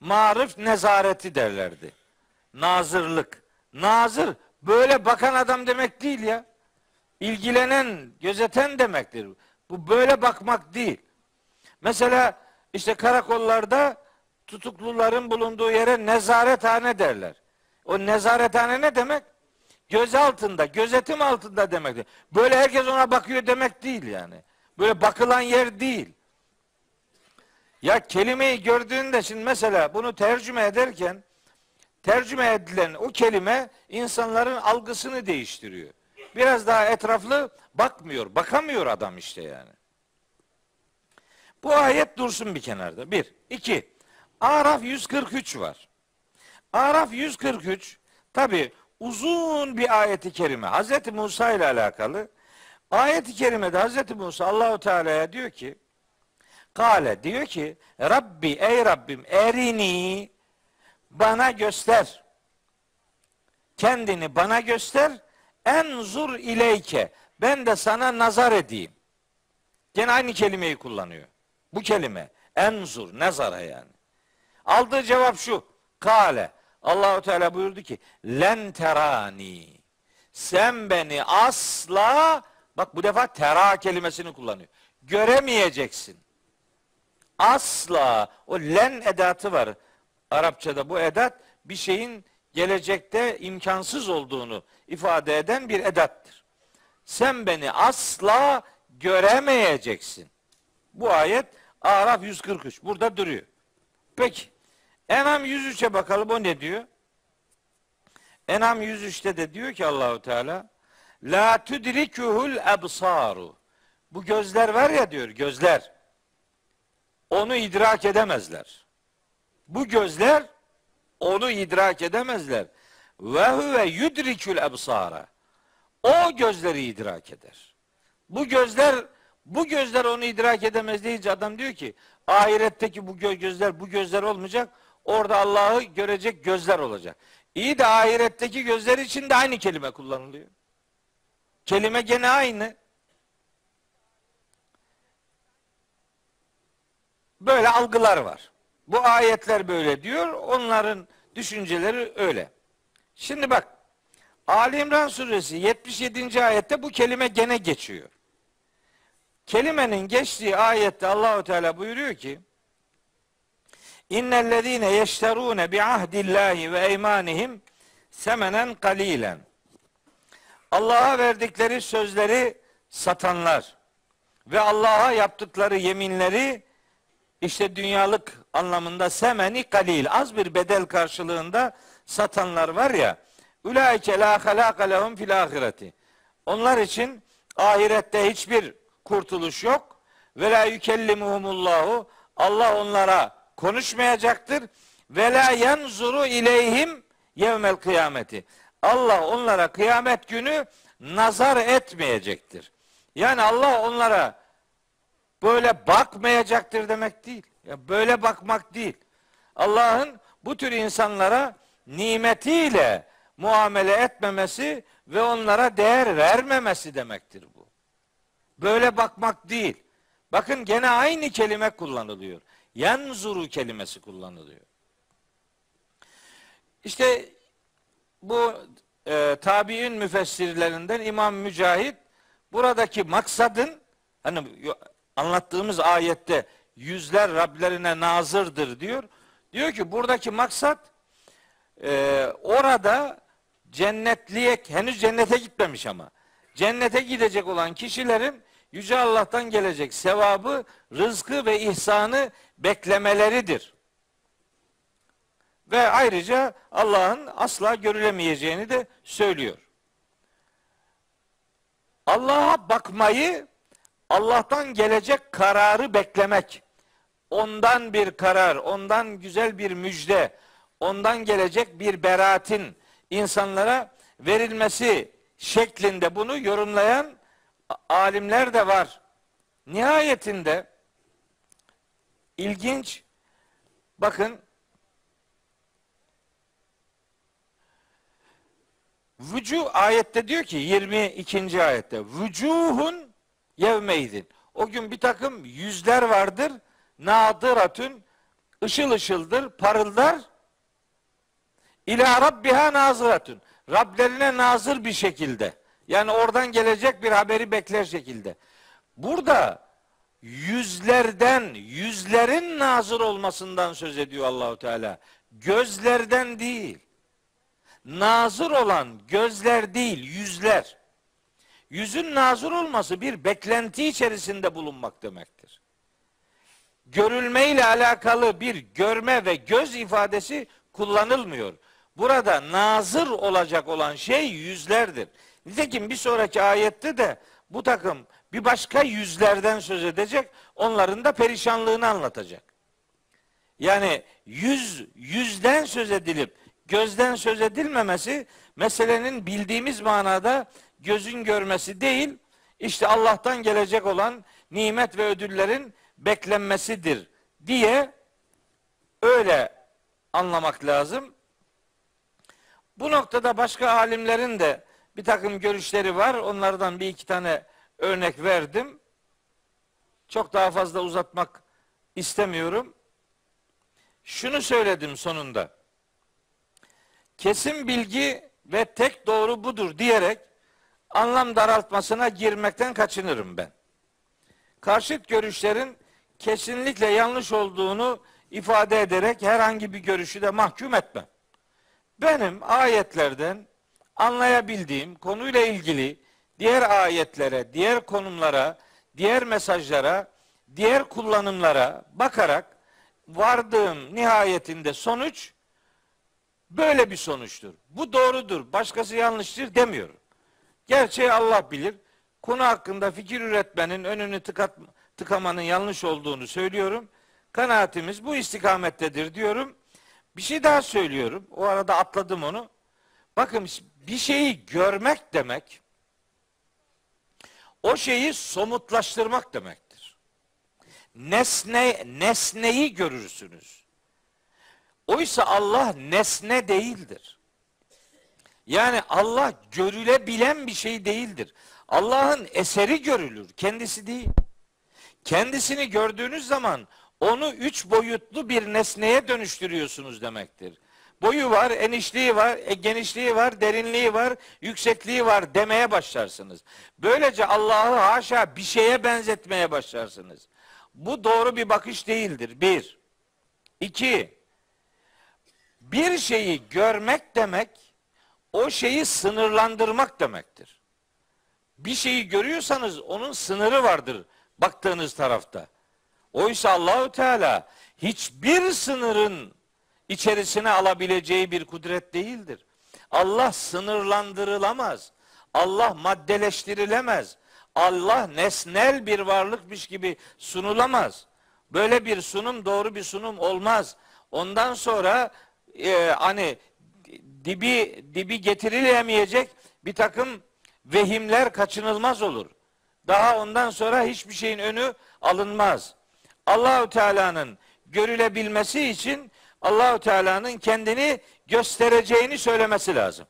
Marif nezareti derlerdi. Nazırlık. Nazır böyle bakan adam demek değil ya. İlgilenen, gözeten demektir. Bu böyle bakmak değil. Mesela işte karakollarda tutukluların bulunduğu yere nezarethane derler. O nezarethane ne demek? Göz altında, gözetim altında demektir. Böyle herkes ona bakıyor demek değil yani. Böyle bakılan yer değil. Ya kelimeyi gördüğünde şimdi mesela bunu tercüme ederken tercüme edilen o kelime insanların algısını değiştiriyor. Biraz daha etraflı bakmıyor, bakamıyor adam işte yani. Bu ayet dursun bir kenarda. Bir. iki. Araf 143 var. Araf 143 tabi uzun bir ayeti kerime. Hazreti Musa ile alakalı. Ayeti kerimede Hazreti Musa Allahu Teala'ya diyor ki Kale diyor ki Rabbi ey Rabbim erini bana göster. Kendini bana göster. Enzur ileyke. Ben de sana nazar edeyim. Gene aynı kelimeyi kullanıyor. Bu kelime. Enzur, nazara yani. Aldığı cevap şu. Kale. Allahu Teala buyurdu ki len terani. Sen beni asla bak bu defa tera kelimesini kullanıyor. Göremeyeceksin. Asla o len edatı var. Arapçada bu edat bir şeyin gelecekte imkansız olduğunu ifade eden bir edattır. Sen beni asla göremeyeceksin. Bu ayet Araf 143 burada duruyor. Peki Enam 103'e bakalım o ne diyor? Enam 103'te de diyor ki Allahu Teala La tudrikuhul ebsaru. Bu gözler var ya diyor gözler. Onu idrak edemezler. Bu gözler onu idrak edemezler. Ve huve yudrikül ebsara. O gözleri idrak eder. Bu gözler bu gözler onu idrak edemez deyince adam diyor ki ahiretteki bu gözler bu gözler olmayacak. Orada Allah'ı görecek gözler olacak. İyi de ahiretteki gözler için de aynı kelime kullanılıyor. Kelime gene aynı. Böyle algılar var. Bu ayetler böyle diyor. Onların düşünceleri öyle. Şimdi bak Ali İmran suresi 77. ayette bu kelime gene geçiyor. Kelimenin geçtiği ayette Allahu Teala buyuruyor ki İnnellezîne yeşterûne bi ahdillahi ve eymanihim semenen kalilen. Allah'a verdikleri sözleri satanlar ve Allah'a yaptıkları yeminleri işte dünyalık anlamında semeni kalil az bir bedel karşılığında satanlar var ya ulaike la halaka lehum fil ahireti. Onlar için ahirette hiçbir kurtuluş yok. Ve la yükellimuhumullahu Allah onlara konuşmayacaktır. Ve la yanzuru ileyhim yevmel kıyameti. Allah onlara kıyamet günü nazar etmeyecektir. Yani Allah onlara böyle bakmayacaktır demek değil. Ya böyle bakmak değil. Allah'ın bu tür insanlara nimetiyle muamele etmemesi ve onlara değer vermemesi demektir bu. Böyle bakmak değil. Bakın gene aynı kelime kullanılıyor. Yenzuru kelimesi kullanılıyor. İşte bu e, tabi'in müfessirlerinden İmam Mücahit buradaki maksadın hani anlattığımız ayette yüzler Rablerine nazırdır diyor. Diyor ki buradaki maksat e, orada cennetliye henüz cennete gitmemiş ama cennete gidecek olan kişilerin Yüce Allah'tan gelecek sevabı, rızkı ve ihsanı beklemeleridir. Ve ayrıca Allah'ın asla görülemeyeceğini de söylüyor. Allah'a bakmayı Allah'tan gelecek kararı beklemek. Ondan bir karar, ondan güzel bir müjde, ondan gelecek bir beraatin insanlara verilmesi şeklinde bunu yorumlayan alimler de var. Nihayetinde ilginç bakın Vücu ayette diyor ki 22. ayette vücuhun yevmeydin. O gün bir takım yüzler vardır. Nadıratün ışıl ışıldır, parıldar. İlâ rabbiha nazıratün. Rablerine nazır bir şekilde. Yani oradan gelecek bir haberi bekler şekilde. Burada yüzlerden, yüzlerin nazır olmasından söz ediyor Allahu Teala. Gözlerden değil. Nazır olan gözler değil, yüzler. Yüzün nazır olması bir beklenti içerisinde bulunmak demektir. Görülme ile alakalı bir görme ve göz ifadesi kullanılmıyor. Burada nazır olacak olan şey yüzlerdir. Nitekim bir sonraki ayette de bu takım bir başka yüzlerden söz edecek, onların da perişanlığını anlatacak. Yani yüz, yüzden söz edilip gözden söz edilmemesi meselenin bildiğimiz manada gözün görmesi değil, işte Allah'tan gelecek olan nimet ve ödüllerin beklenmesidir diye öyle anlamak lazım. Bu noktada başka alimlerin de bir takım görüşleri var. Onlardan bir iki tane örnek verdim. Çok daha fazla uzatmak istemiyorum. Şunu söyledim sonunda. Kesin bilgi ve tek doğru budur diyerek anlam daraltmasına girmekten kaçınırım ben. Karşıt görüşlerin kesinlikle yanlış olduğunu ifade ederek herhangi bir görüşü de mahkum etmem. Benim ayetlerden anlayabildiğim konuyla ilgili diğer ayetlere, diğer konumlara, diğer mesajlara, diğer kullanımlara bakarak vardığım nihayetinde sonuç böyle bir sonuçtur. Bu doğrudur, başkası yanlıştır demiyorum. Gerçeği Allah bilir. Konu hakkında fikir üretmenin önünü tıkat, tıkamanın yanlış olduğunu söylüyorum. Kanaatimiz bu istikamettedir diyorum. Bir şey daha söylüyorum. O arada atladım onu. Bakın bir şeyi görmek demek o şeyi somutlaştırmak demektir. Nesne nesneyi görürsünüz. Oysa Allah nesne değildir. Yani Allah görülebilen bir şey değildir. Allah'ın eseri görülür, kendisi değil. Kendisini gördüğünüz zaman onu üç boyutlu bir nesneye dönüştürüyorsunuz demektir. Boyu var, enişliği var, e, genişliği var, derinliği var, yüksekliği var demeye başlarsınız. Böylece Allah'ı haşa bir şeye benzetmeye başlarsınız. Bu doğru bir bakış değildir. Bir. İki. Bir şeyi görmek demek, o şeyi sınırlandırmak demektir. Bir şeyi görüyorsanız onun sınırı vardır baktığınız tarafta. Oysa Allahü Teala hiçbir sınırın içerisine alabileceği bir kudret değildir. Allah sınırlandırılamaz. Allah maddeleştirilemez. Allah nesnel bir varlıkmış gibi sunulamaz. Böyle bir sunum doğru bir sunum olmaz. Ondan sonra e, hani dibi dibi getirilemeyecek bir takım vehimler kaçınılmaz olur. Daha ondan sonra hiçbir şeyin önü alınmaz. Allahü Teala'nın görülebilmesi için Allahü Teala'nın kendini göstereceğini söylemesi lazım.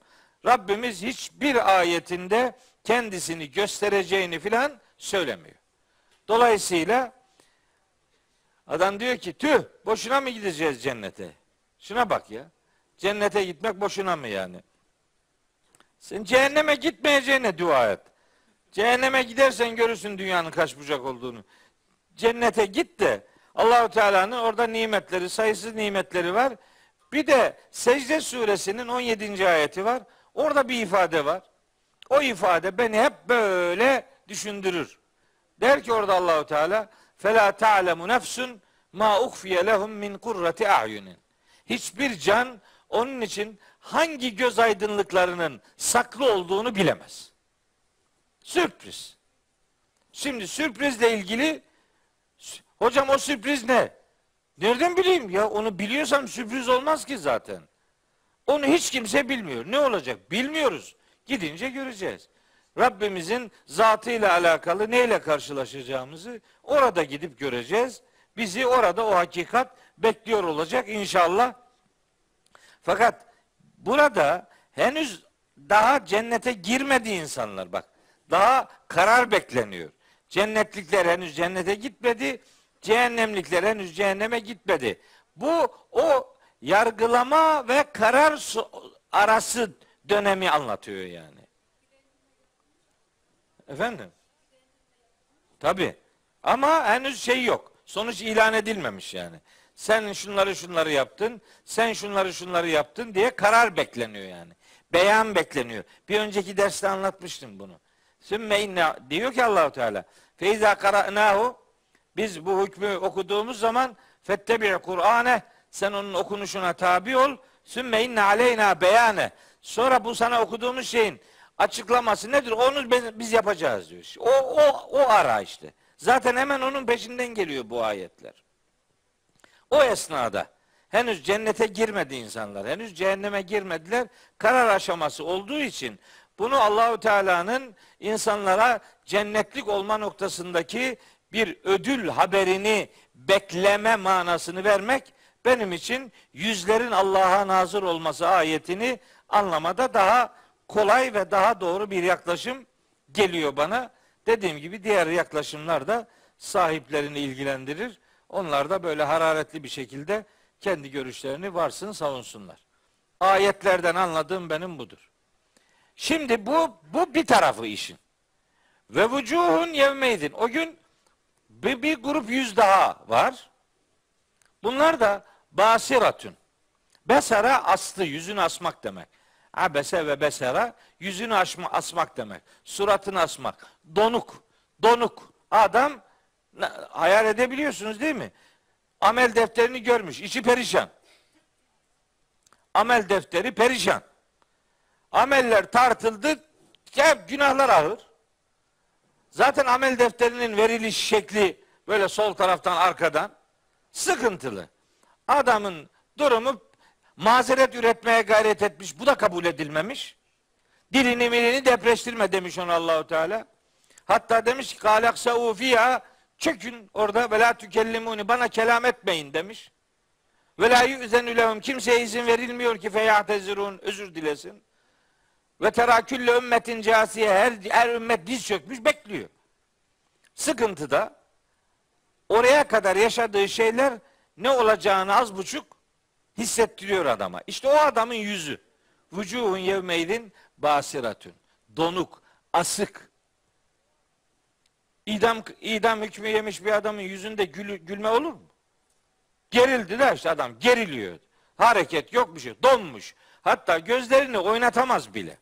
Rabbimiz hiçbir ayetinde kendisini göstereceğini filan söylemiyor. Dolayısıyla adam diyor ki tüh boşuna mı gideceğiz cennete? Şuna bak ya. Cennete gitmek boşuna mı yani? Sen cehenneme gitmeyeceğine dua et. Cehenneme gidersen görürsün dünyanın kaç bucak olduğunu. Cennete git de Allahu Teala'nın orada nimetleri, sayısız nimetleri var. Bir de Secde suresinin 17. ayeti var. Orada bir ifade var. O ifade beni hep böyle düşündürür. Der ki orada Allahu Teala fela ta'lemu nefsun ma uhfiye lehum min kurrati a'yunin. Hiçbir can onun için hangi göz aydınlıklarının saklı olduğunu bilemez. Sürpriz. Şimdi sürprizle ilgili hocam o sürpriz ne? Nereden bileyim ya? Onu biliyorsam sürpriz olmaz ki zaten. Onu hiç kimse bilmiyor. Ne olacak? Bilmiyoruz. Gidince göreceğiz. Rabbimizin zatıyla alakalı neyle karşılaşacağımızı orada gidip göreceğiz. Bizi orada o hakikat bekliyor olacak inşallah. Fakat burada henüz daha cennete girmedi insanlar bak. Daha karar bekleniyor. Cennetlikler henüz cennete gitmedi. Cehennemlikler henüz cehenneme gitmedi. Bu o yargılama ve karar arası dönemi anlatıyor yani. Efendim? Tabi. Ama henüz şey yok. Sonuç ilan edilmemiş yani. Sen şunları şunları yaptın, sen şunları şunları yaptın diye karar bekleniyor yani. Beyan bekleniyor. Bir önceki derste anlatmıştım bunu. Sümme inne diyor ki Allahu Teala. Feiza qara'nahu biz bu hükmü okuduğumuz zaman fettebi Kur'ane sen onun okunuşuna tabi ol. Sümme inne aleyna beyane. Sonra bu sana okuduğumuz şeyin açıklaması nedir? Onu biz yapacağız diyor. O, o, o ara işte. Zaten hemen onun peşinden geliyor bu ayetler. O esnada henüz cennete girmedi insanlar. Henüz cehenneme girmediler. Karar aşaması olduğu için bunu Allahu Teala'nın insanlara cennetlik olma noktasındaki bir ödül haberini bekleme manasını vermek benim için yüzlerin Allah'a nazır olması ayetini anlamada daha kolay ve daha doğru bir yaklaşım geliyor bana. Dediğim gibi diğer yaklaşımlar da sahiplerini ilgilendirir. Onlar da böyle hararetli bir şekilde kendi görüşlerini varsın savunsunlar. Ayetlerden anladığım benim budur. Şimdi bu bu bir tarafı işin. Ve vucuhun yevmeydin. O gün bir, bir grup yüz daha var. Bunlar da basiratün. Besara aslı, yüzünü asmak demek. Abese ve besera yüzünü asma, asmak demek. Suratını asmak. Donuk. Donuk. Adam hayal edebiliyorsunuz değil mi? Amel defterini görmüş. içi perişan. Amel defteri perişan. Ameller tartıldı. Hep günahlar ağır. Zaten amel defterinin veriliş şekli böyle sol taraftan arkadan sıkıntılı. Adamın durumu mazeret üretmeye gayret etmiş. Bu da kabul edilmemiş. Dilini milini depreştirme demiş ona Allahu Teala. Hatta demiş ki kalak fiha çökün orada ve la tükellimuni bana kelam etmeyin demiş. Ve la yüzenü kimseye izin verilmiyor ki feyatezirun özür dilesin. Ve tera külle ümmetin casiye her, her ümmet diz çökmüş bekliyor. Sıkıntıda oraya kadar yaşadığı şeyler ne olacağını az buçuk hissettiriyor adama. İşte o adamın yüzü. Vücuhun yevmeydin basiratün. Donuk, asık. İdam, idam hükmü yemiş bir adamın yüzünde gül, gülme olur mu? Gerildi de işte adam geriliyor. Hareket yok bir şey. Donmuş. Hatta gözlerini oynatamaz bile.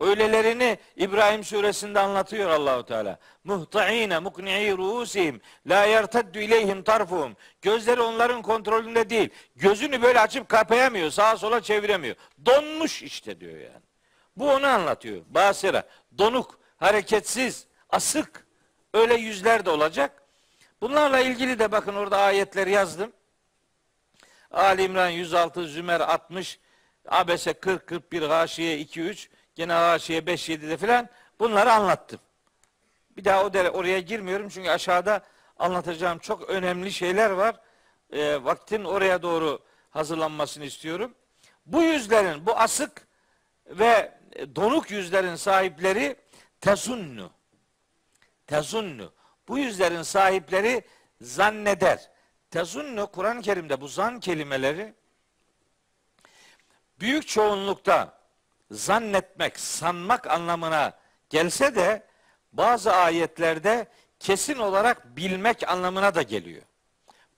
Öylelerini İbrahim suresinde anlatıyor Allahu Teala. Muhtaine mukni'i ruusihim la yerteddu ileyhim tarfuhum. Gözleri onların kontrolünde değil. Gözünü böyle açıp kapayamıyor, sağa sola çeviremiyor. Donmuş işte diyor yani. Bu onu anlatıyor. Basira, donuk, hareketsiz, asık. Öyle yüzler de olacak. Bunlarla ilgili de bakın orada ayetler yazdım. Ali İmran 106, Zümer 60, Abese 40, 41, Haşiye 2, 3, gene Haşiye 5, 7'de filan bunları anlattım. Bir daha o dere, oraya girmiyorum çünkü aşağıda anlatacağım çok önemli şeyler var. E, vaktin oraya doğru hazırlanmasını istiyorum. Bu yüzlerin, bu asık ve donuk yüzlerin sahipleri tezunnu. Tezunnu. Bu yüzlerin sahipleri zanneder. Tezunnu Kur'an-ı Kerim'de bu zan kelimeleri büyük çoğunlukta zannetmek, sanmak anlamına gelse de bazı ayetlerde kesin olarak bilmek anlamına da geliyor.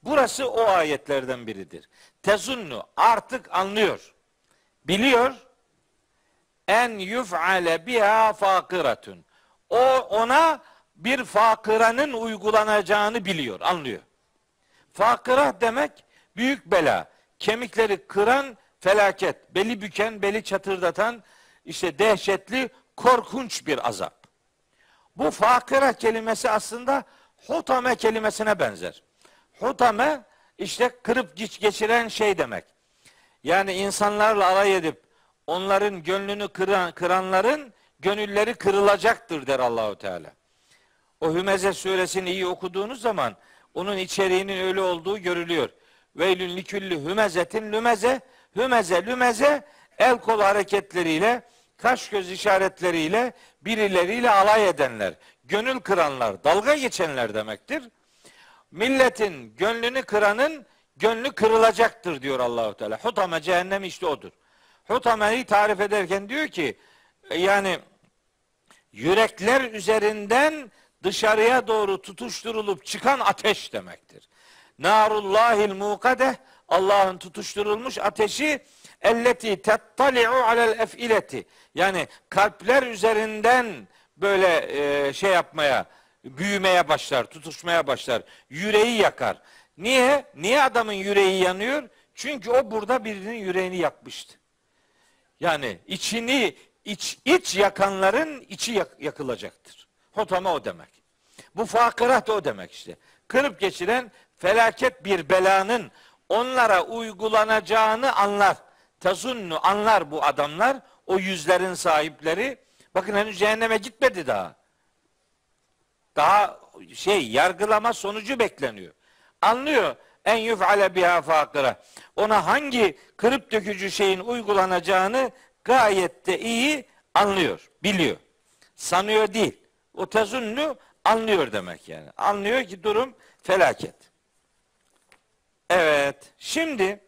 Burası o ayetlerden biridir. Tezunnu artık anlıyor. Biliyor. En yuf'ale biha fakiratun. O ona bir fakıranın uygulanacağını biliyor, anlıyor. Fakıra demek büyük bela. Kemikleri kıran felaket. Beli büken, beli çatırdatan işte dehşetli, korkunç bir azap. Bu fakıra kelimesi aslında hutame kelimesine benzer. Hutame işte kırıp geç geçiren şey demek. Yani insanlarla alay edip onların gönlünü kıran, kıranların gönülleri kırılacaktır der Allahu Teala. O Hümeze suresini iyi okuduğunuz zaman onun içeriğinin öyle olduğu görülüyor. Veylün likülli hümezetin lümeze, hümeze lümeze el kol hareketleriyle kaş göz işaretleriyle birileriyle alay edenler, gönül kıranlar, dalga geçenler demektir. Milletin gönlünü kıranın gönlü kırılacaktır diyor Allahu Teala. Hutame cehennem işte odur. Hutame'yi tarif ederken diyor ki yani yürekler üzerinden dışarıya doğru tutuşturulup çıkan ateş demektir. Narullahil mukadeh Allah'ın tutuşturulmuş ateşi elleti tettali'u alel efileti yani kalpler üzerinden böyle e, şey yapmaya büyümeye başlar, tutuşmaya başlar. Yüreği yakar. Niye? Niye adamın yüreği yanıyor? Çünkü o burada birinin yüreğini yakmıştı. Yani içini iç, iç yakanların içi yak, yakılacaktır. Hotama o demek. Bu fakırat o demek işte. Kırıp geçiren felaket bir belanın onlara uygulanacağını anlar. Tazunnu anlar bu adamlar. O yüzlerin sahipleri. Bakın henüz cehenneme gitmedi daha. Daha şey yargılama sonucu bekleniyor. Anlıyor en yuf'ale biha fakıra. Ona hangi kırıp dökücü şeyin uygulanacağını gayet de iyi anlıyor, biliyor. Sanıyor değil. O tezunnu anlıyor demek yani. Anlıyor ki durum felaket. Evet. Şimdi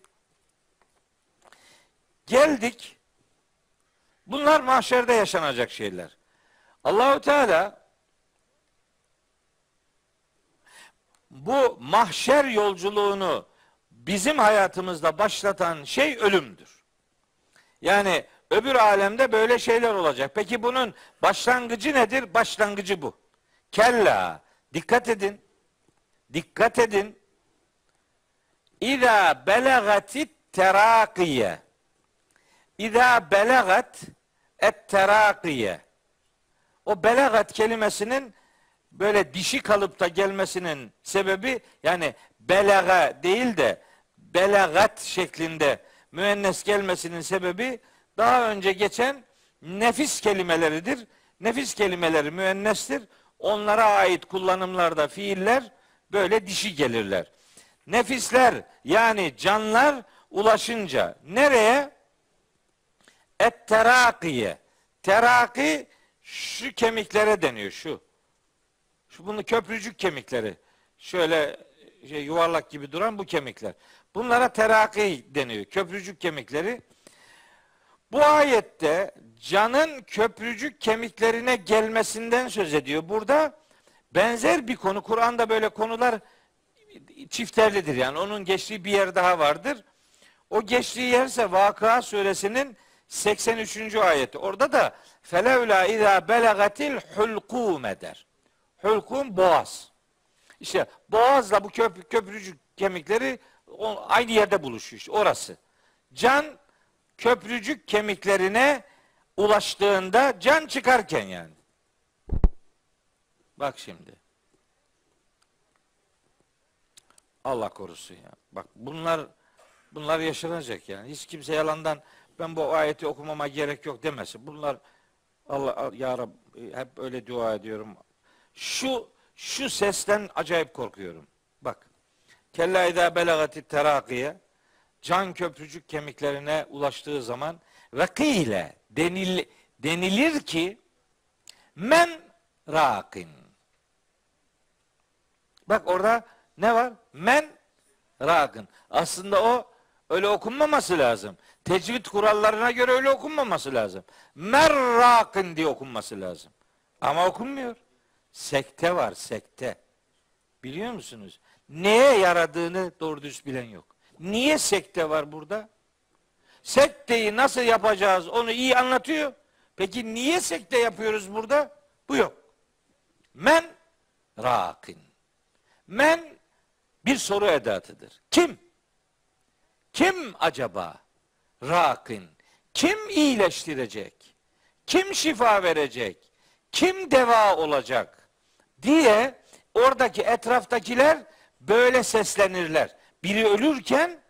geldik. Bunlar mahşerde yaşanacak şeyler. Allahu Teala bu mahşer yolculuğunu bizim hayatımızda başlatan şey ölümdür. Yani öbür alemde böyle şeyler olacak. Peki bunun başlangıcı nedir? Başlangıcı bu. Kella. Dikkat edin. Dikkat edin. İza belagatit terakiye. İza belagat et terakiye. O belagat kelimesinin böyle dişi kalıpta gelmesinin sebebi yani belaga değil de belagat şeklinde müennes gelmesinin sebebi daha önce geçen nefis kelimeleridir. Nefis kelimeleri müennestir. Onlara ait kullanımlarda fiiller böyle dişi gelirler. Nefisler yani canlar ulaşınca nereye? Et terakiye. Teraki şu kemiklere deniyor şu. Şu bunu köprücük kemikleri. Şöyle şey, yuvarlak gibi duran bu kemikler. Bunlara teraki deniyor. Köprücük kemikleri. Bu ayette canın köprücük kemiklerine gelmesinden söz ediyor. Burada benzer bir konu. Kur'an'da böyle konular çifterlidir. Yani onun geçtiği bir yer daha vardır. O geçtiği yerse Vakıa suresinin 83. ayeti. Orada da felevla izâ belagatil hulkûme der. Hulkum boğaz. İşte boğazla bu köp köprücük kemikleri aynı yerde buluşuyor. İşte orası. Can köprücük kemiklerine ulaştığında can çıkarken yani. Bak şimdi. Allah korusun ya. Bak bunlar bunlar yaşanacak yani. Hiç kimse yalandan ben bu ayeti okumama gerek yok demesin. Bunlar Allah ya Rab hep öyle dua ediyorum. Şu şu sesten acayip korkuyorum. Bak. Kella idâ belagati terakiye can köprücük kemiklerine ulaştığı zaman vakile denil, denilir ki men rakin. Bak orada ne var? Men rakin. Aslında o öyle okunmaması lazım. Tecvid kurallarına göre öyle okunmaması lazım. Merrakin diye okunması lazım. Ama okunmuyor. Sekte var sekte. Biliyor musunuz? Neye yaradığını doğru düz bilen yok. Niye sekte var burada? Sekteyi nasıl yapacağız onu iyi anlatıyor. Peki niye sekte yapıyoruz burada? Bu yok. Men rakin. Men bir soru edatıdır. Kim? Kim acaba? Rakin. Kim iyileştirecek? Kim şifa verecek? Kim deva olacak? diye oradaki etraftakiler böyle seslenirler. Biri ölürken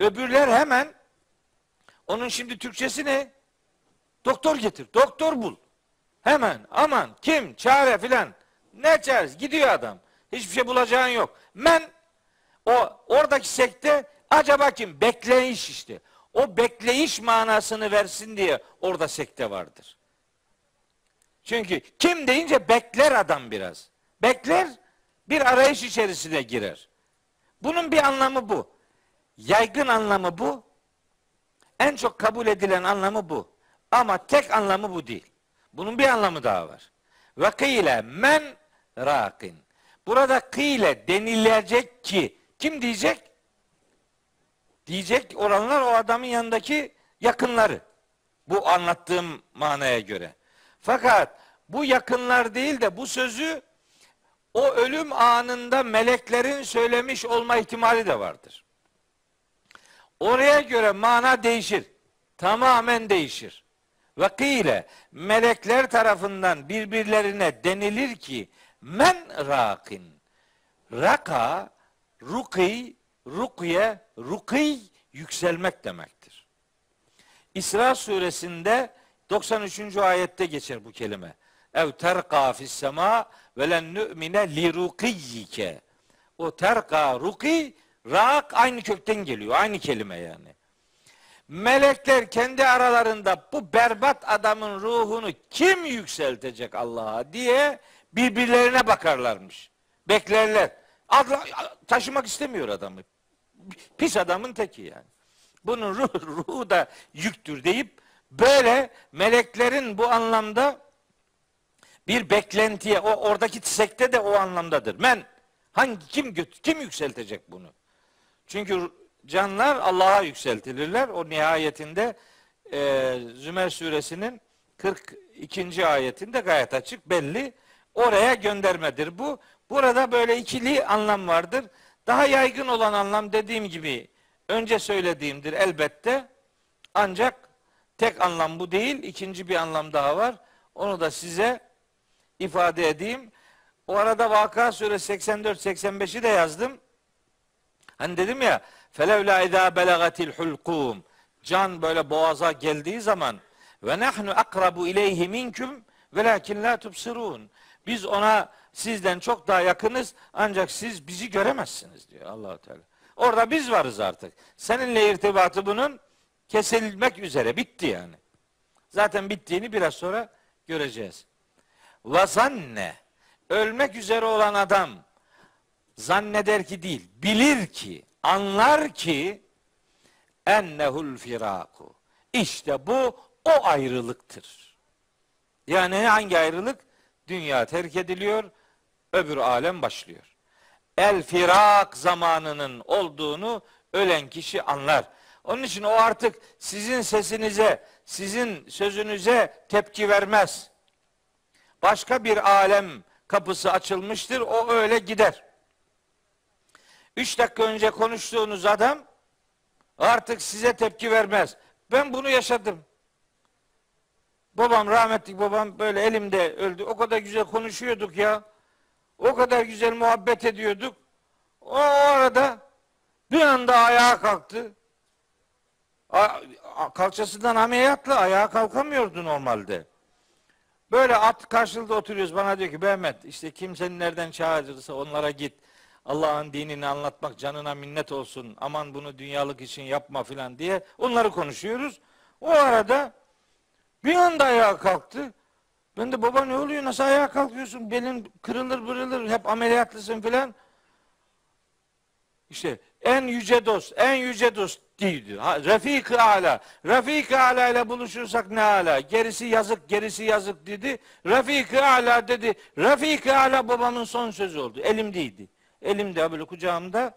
öbürler hemen onun şimdi Türkçesi ne? Doktor getir. Doktor bul. Hemen aman kim çare filan ne çaresi gidiyor adam. Hiçbir şey bulacağın yok. Men o oradaki sekte acaba kim? Bekleyiş işte. o bekleyiş manasını versin diye orada sekte vardır. Çünkü kim deyince bekler adam biraz. Bekler bir arayış içerisine girer. Bunun bir anlamı bu. Yaygın anlamı bu. En çok kabul edilen anlamı bu. Ama tek anlamı bu değil. Bunun bir anlamı daha var. Ve kıyle men rakin. Burada kıyle denilecek ki kim diyecek? Diyecek olanlar o adamın yanındaki yakınları. Bu anlattığım manaya göre. Fakat bu yakınlar değil de bu sözü o ölüm anında meleklerin söylemiş olma ihtimali de vardır. Oraya göre mana değişir. Tamamen değişir. Ve kıyle melekler tarafından birbirlerine denilir ki men rakin. Raka, ruki, rukye, rukiy yükselmek demektir. İsra suresinde 93. ayette geçer bu kelime. Ev terqa fis sema ve len nu'mine li rukiyyike. O terqa ruki rak aynı kökten geliyor. Aynı kelime yani. Melekler kendi aralarında bu berbat adamın ruhunu kim yükseltecek Allah'a diye birbirlerine bakarlarmış. Beklerler. Adla, taşımak istemiyor adamı. Pis adamın teki yani. Bunun ruh, ruhu da yüktür deyip böyle meleklerin bu anlamda bir beklentiye o oradaki sekte de o anlamdadır. Men hangi kim kim yükseltecek bunu? Çünkü canlar Allah'a yükseltilirler. O nihayetinde e, Zümer suresinin 42. ayetinde gayet açık belli. Oraya göndermedir bu. Burada böyle ikili anlam vardır. Daha yaygın olan anlam dediğim gibi önce söylediğimdir elbette. Ancak tek anlam bu değil. İkinci bir anlam daha var. Onu da size ifade edeyim. O arada Vaka suresi 84-85'i de yazdım. Hani dedim ya felevla idâ belagatil hulkum can böyle boğaza geldiği zaman ve nahnu akrabu ileyhi minkum velakin la tubsirun. Biz ona sizden çok daha yakınız ancak siz bizi göremezsiniz diyor allah Teala. Orada biz varız artık. Seninle irtibatı bunun kesilmek üzere. Bitti yani. Zaten bittiğini biraz sonra göreceğiz. Vazanne ölmek üzere olan adam zanneder ki değil, bilir ki, anlar ki ennehul firaku. İşte bu o ayrılıktır. Yani hangi ayrılık? Dünya terk ediliyor, öbür alem başlıyor. El firak zamanının olduğunu ölen kişi anlar. Onun için o artık sizin sesinize, sizin sözünüze tepki vermez. Başka bir alem kapısı açılmıştır. O öyle gider. Üç dakika önce konuştuğunuz adam artık size tepki vermez. Ben bunu yaşadım. Babam rahmetli babam böyle elimde öldü. O kadar güzel konuşuyorduk ya. O kadar güzel muhabbet ediyorduk. O, arada bir anda ayağa kalktı. A, kalçasından ameliyatla ayağa kalkamıyordu normalde. Böyle at karşılıklı oturuyoruz. Bana diyor ki Mehmet işte kimsenin nereden çağırırsa onlara git. Allah'ın dinini anlatmak canına minnet olsun. Aman bunu dünyalık için yapma filan diye onları konuşuyoruz. O arada bir anda ayağa kalktı. Ben de baba ne oluyor nasıl ayağa kalkıyorsun? Belin kırılır bırılır hep ameliyatlısın filan. İşte en yüce dost, en yüce dost değildi. Refik-i ala. Refik-i ala ile buluşursak ne ala. Gerisi yazık, gerisi yazık dedi. Refik-i ala dedi. Refik-i ala babamın son sözü oldu. Elimdeydi. Elimde böyle kucağımda.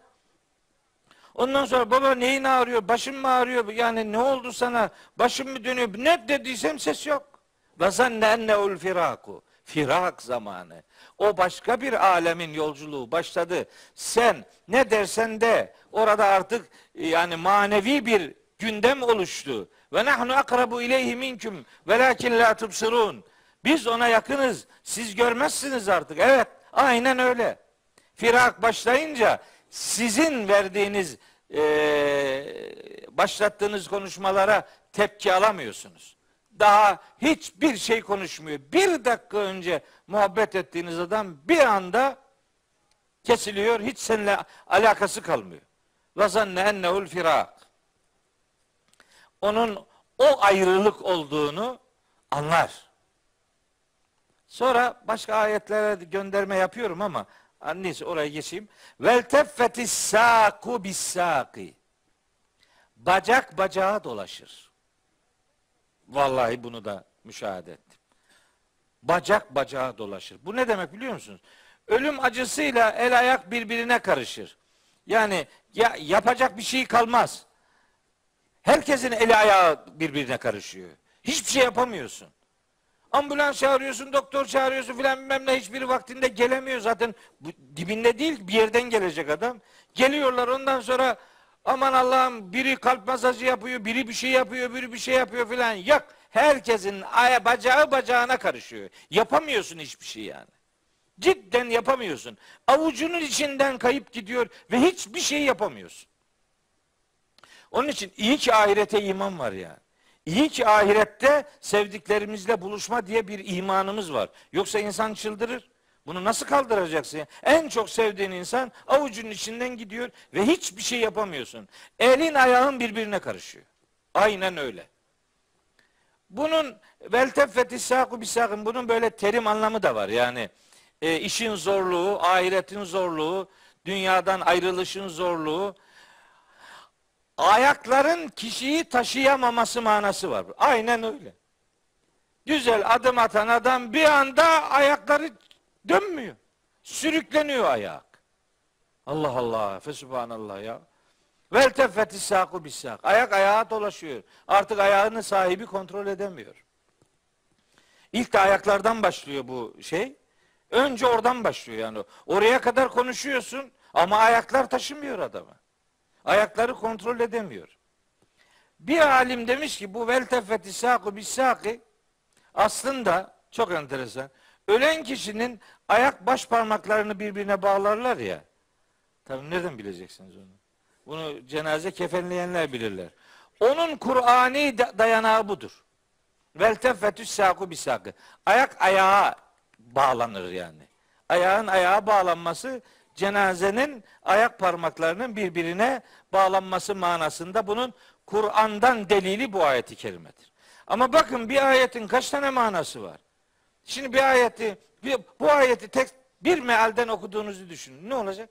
Ondan sonra baba neyin ağrıyor? Başım mı ağrıyor? Yani ne oldu sana? Başım mı dönüyor? Ne dediysem ses yok. Ve zanne enneul firaku. Firak zamanı. O başka bir alemin yolculuğu başladı. Sen ne dersen de orada artık yani manevi bir gündem oluştu. Ve nahnu akrabu ileyhi minkum velakin la tubsirun. Biz ona yakınız. Siz görmezsiniz artık. Evet, aynen öyle. Firak başlayınca sizin verdiğiniz e, başlattığınız konuşmalara tepki alamıyorsunuz. Daha hiçbir şey konuşmuyor. Bir dakika önce muhabbet ettiğiniz adam bir anda kesiliyor. Hiç seninle alakası kalmıyor. Ve zanne ennehu'l firak. onun o ayrılık olduğunu anlar. Sonra başka ayetlere gönderme yapıyorum ama neyse oraya geçeyim. Vel teffetis saku bis saki. Bacak bacağa dolaşır. Vallahi bunu da müşahede ettim. Bacak bacağa dolaşır. Bu ne demek biliyor musunuz? Ölüm acısıyla el ayak birbirine karışır. Yani ya, yapacak bir şey kalmaz. Herkesin eli ayağı birbirine karışıyor. Hiçbir şey yapamıyorsun. Ambulans çağırıyorsun, doktor çağırıyorsun filan bilmem ne hiçbiri vaktinde gelemiyor zaten. Bu, dibinde değil bir yerden gelecek adam. Geliyorlar ondan sonra aman Allah'ım biri kalp masajı yapıyor, biri bir şey yapıyor, biri bir şey yapıyor filan. Yok herkesin aya bacağı bacağına karışıyor. Yapamıyorsun hiçbir şey yani. Cidden yapamıyorsun. Avucunun içinden kayıp gidiyor ve hiçbir şey yapamıyorsun. Onun için iyi ki ahirete iman var ya. İyi ki ahirette sevdiklerimizle buluşma diye bir imanımız var. Yoksa insan çıldırır. Bunu nasıl kaldıracaksın? En çok sevdiğin insan avucunun içinden gidiyor ve hiçbir şey yapamıyorsun. Elin ayağın birbirine karışıyor. Aynen öyle. Bunun vel teffeti saku bisakın bunun böyle terim anlamı da var. Yani e, işin zorluğu, ahiretin zorluğu, dünyadan ayrılışın zorluğu, ayakların kişiyi taşıyamaması manası var. Aynen öyle. Güzel adım atan adam bir anda ayakları dönmüyor. Sürükleniyor ayak. Allah Allah. Fesubhanallah ya. Vel teffeti saku bisak. Ayak ayağa dolaşıyor. Artık ayağını sahibi kontrol edemiyor. İlk de ayaklardan başlıyor bu şey. Önce oradan başlıyor yani. Oraya kadar konuşuyorsun ama ayaklar taşımıyor adamı. Ayakları kontrol edemiyor. Bir alim demiş ki bu vel teffeti saku bisaki aslında çok enteresan. Ölen kişinin ayak baş parmaklarını birbirine bağlarlar ya. Tabii nereden bileceksiniz onu? Bunu cenaze kefenleyenler bilirler. Onun Kur'ani dayanağı budur. Vel teffetü saku bisakı. Ayak ayağa bağlanır yani. Ayağın ayağa bağlanması cenazenin ayak parmaklarının birbirine bağlanması manasında bunun Kur'an'dan delili bu ayeti kerimedir. Ama bakın bir ayetin kaç tane manası var? Şimdi bir ayeti, bir, bu ayeti tek bir mealden okuduğunuzu düşünün. Ne olacak?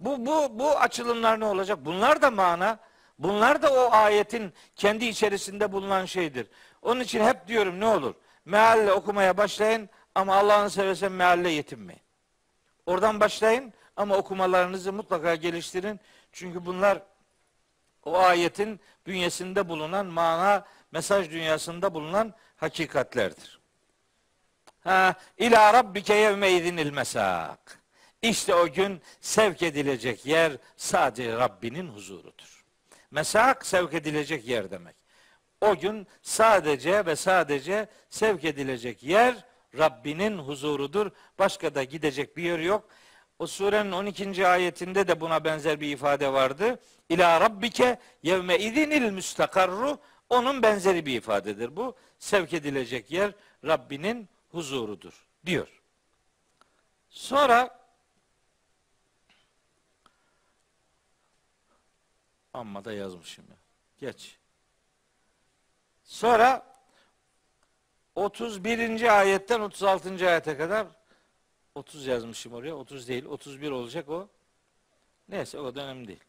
Bu, bu, bu açılımlar ne olacak? Bunlar da mana. Bunlar da o ayetin kendi içerisinde bulunan şeydir. Onun için hep diyorum ne olur? Mealle okumaya başlayın ama Allah'ını seversen mealle yetinmeyin. Oradan başlayın ama okumalarınızı mutlaka geliştirin. Çünkü bunlar o ayetin bünyesinde bulunan mana, mesaj dünyasında bulunan hakikatlerdir. Ha, ila rabbike yevme idinil mesak. İşte o gün sevk edilecek yer sadece Rabbinin huzurudur. Mesak sevk edilecek yer demek. O gün sadece ve sadece sevk edilecek yer Rabbinin huzurudur. Başka da gidecek bir yer yok. O surenin 12. ayetinde de buna benzer bir ifade vardı. İla rabbike yevme idinil müstakarru onun benzeri bir ifadedir bu. Sevk edilecek yer Rabbinin huzurudur diyor. Sonra amma da yazmışım ya. Geç. Sonra 31. ayetten 36. ayete kadar 30 yazmışım oraya. 30 değil. 31 olacak o. Neyse o da önemli değil.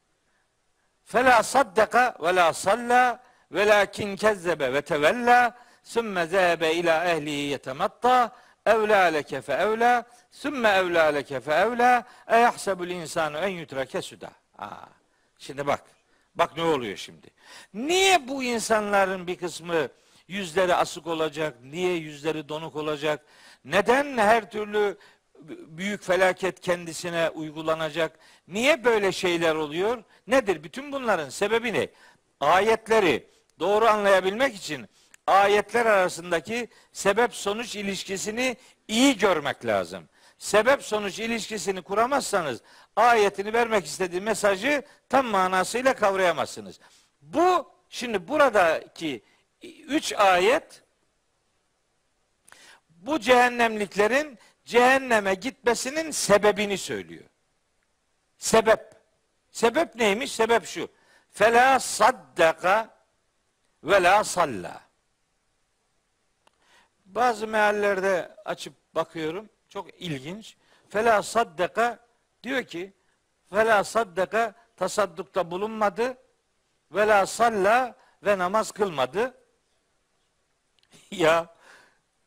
Fela saddaka ve la salla velakin kezzebe ve tevella sümme zehebe ila ehlihi yetematta evlâ leke fe evlâ sümme evlâ leke fe evlâ eyahsebul insanu en yutrake suda. Aa, şimdi bak. Bak ne oluyor şimdi. Niye bu insanların bir kısmı yüzleri asık olacak? Niye yüzleri donuk olacak? Neden her türlü büyük felaket kendisine uygulanacak? Niye böyle şeyler oluyor? Nedir? Bütün bunların sebebi ne? Ayetleri doğru anlayabilmek için ayetler arasındaki sebep sonuç ilişkisini iyi görmek lazım. Sebep sonuç ilişkisini kuramazsanız ayetini vermek istediği mesajı tam manasıyla kavrayamazsınız. Bu şimdi buradaki üç ayet bu cehennemliklerin cehenneme gitmesinin sebebini söylüyor. Sebep. Sebep neymiş? Sebep şu. Fela saddaka ve la salla. Bazı meallerde açıp bakıyorum. Çok ilginç. Fela saddeka diyor ki fela saddeka tasaddukta bulunmadı ve la salla ve namaz kılmadı. ya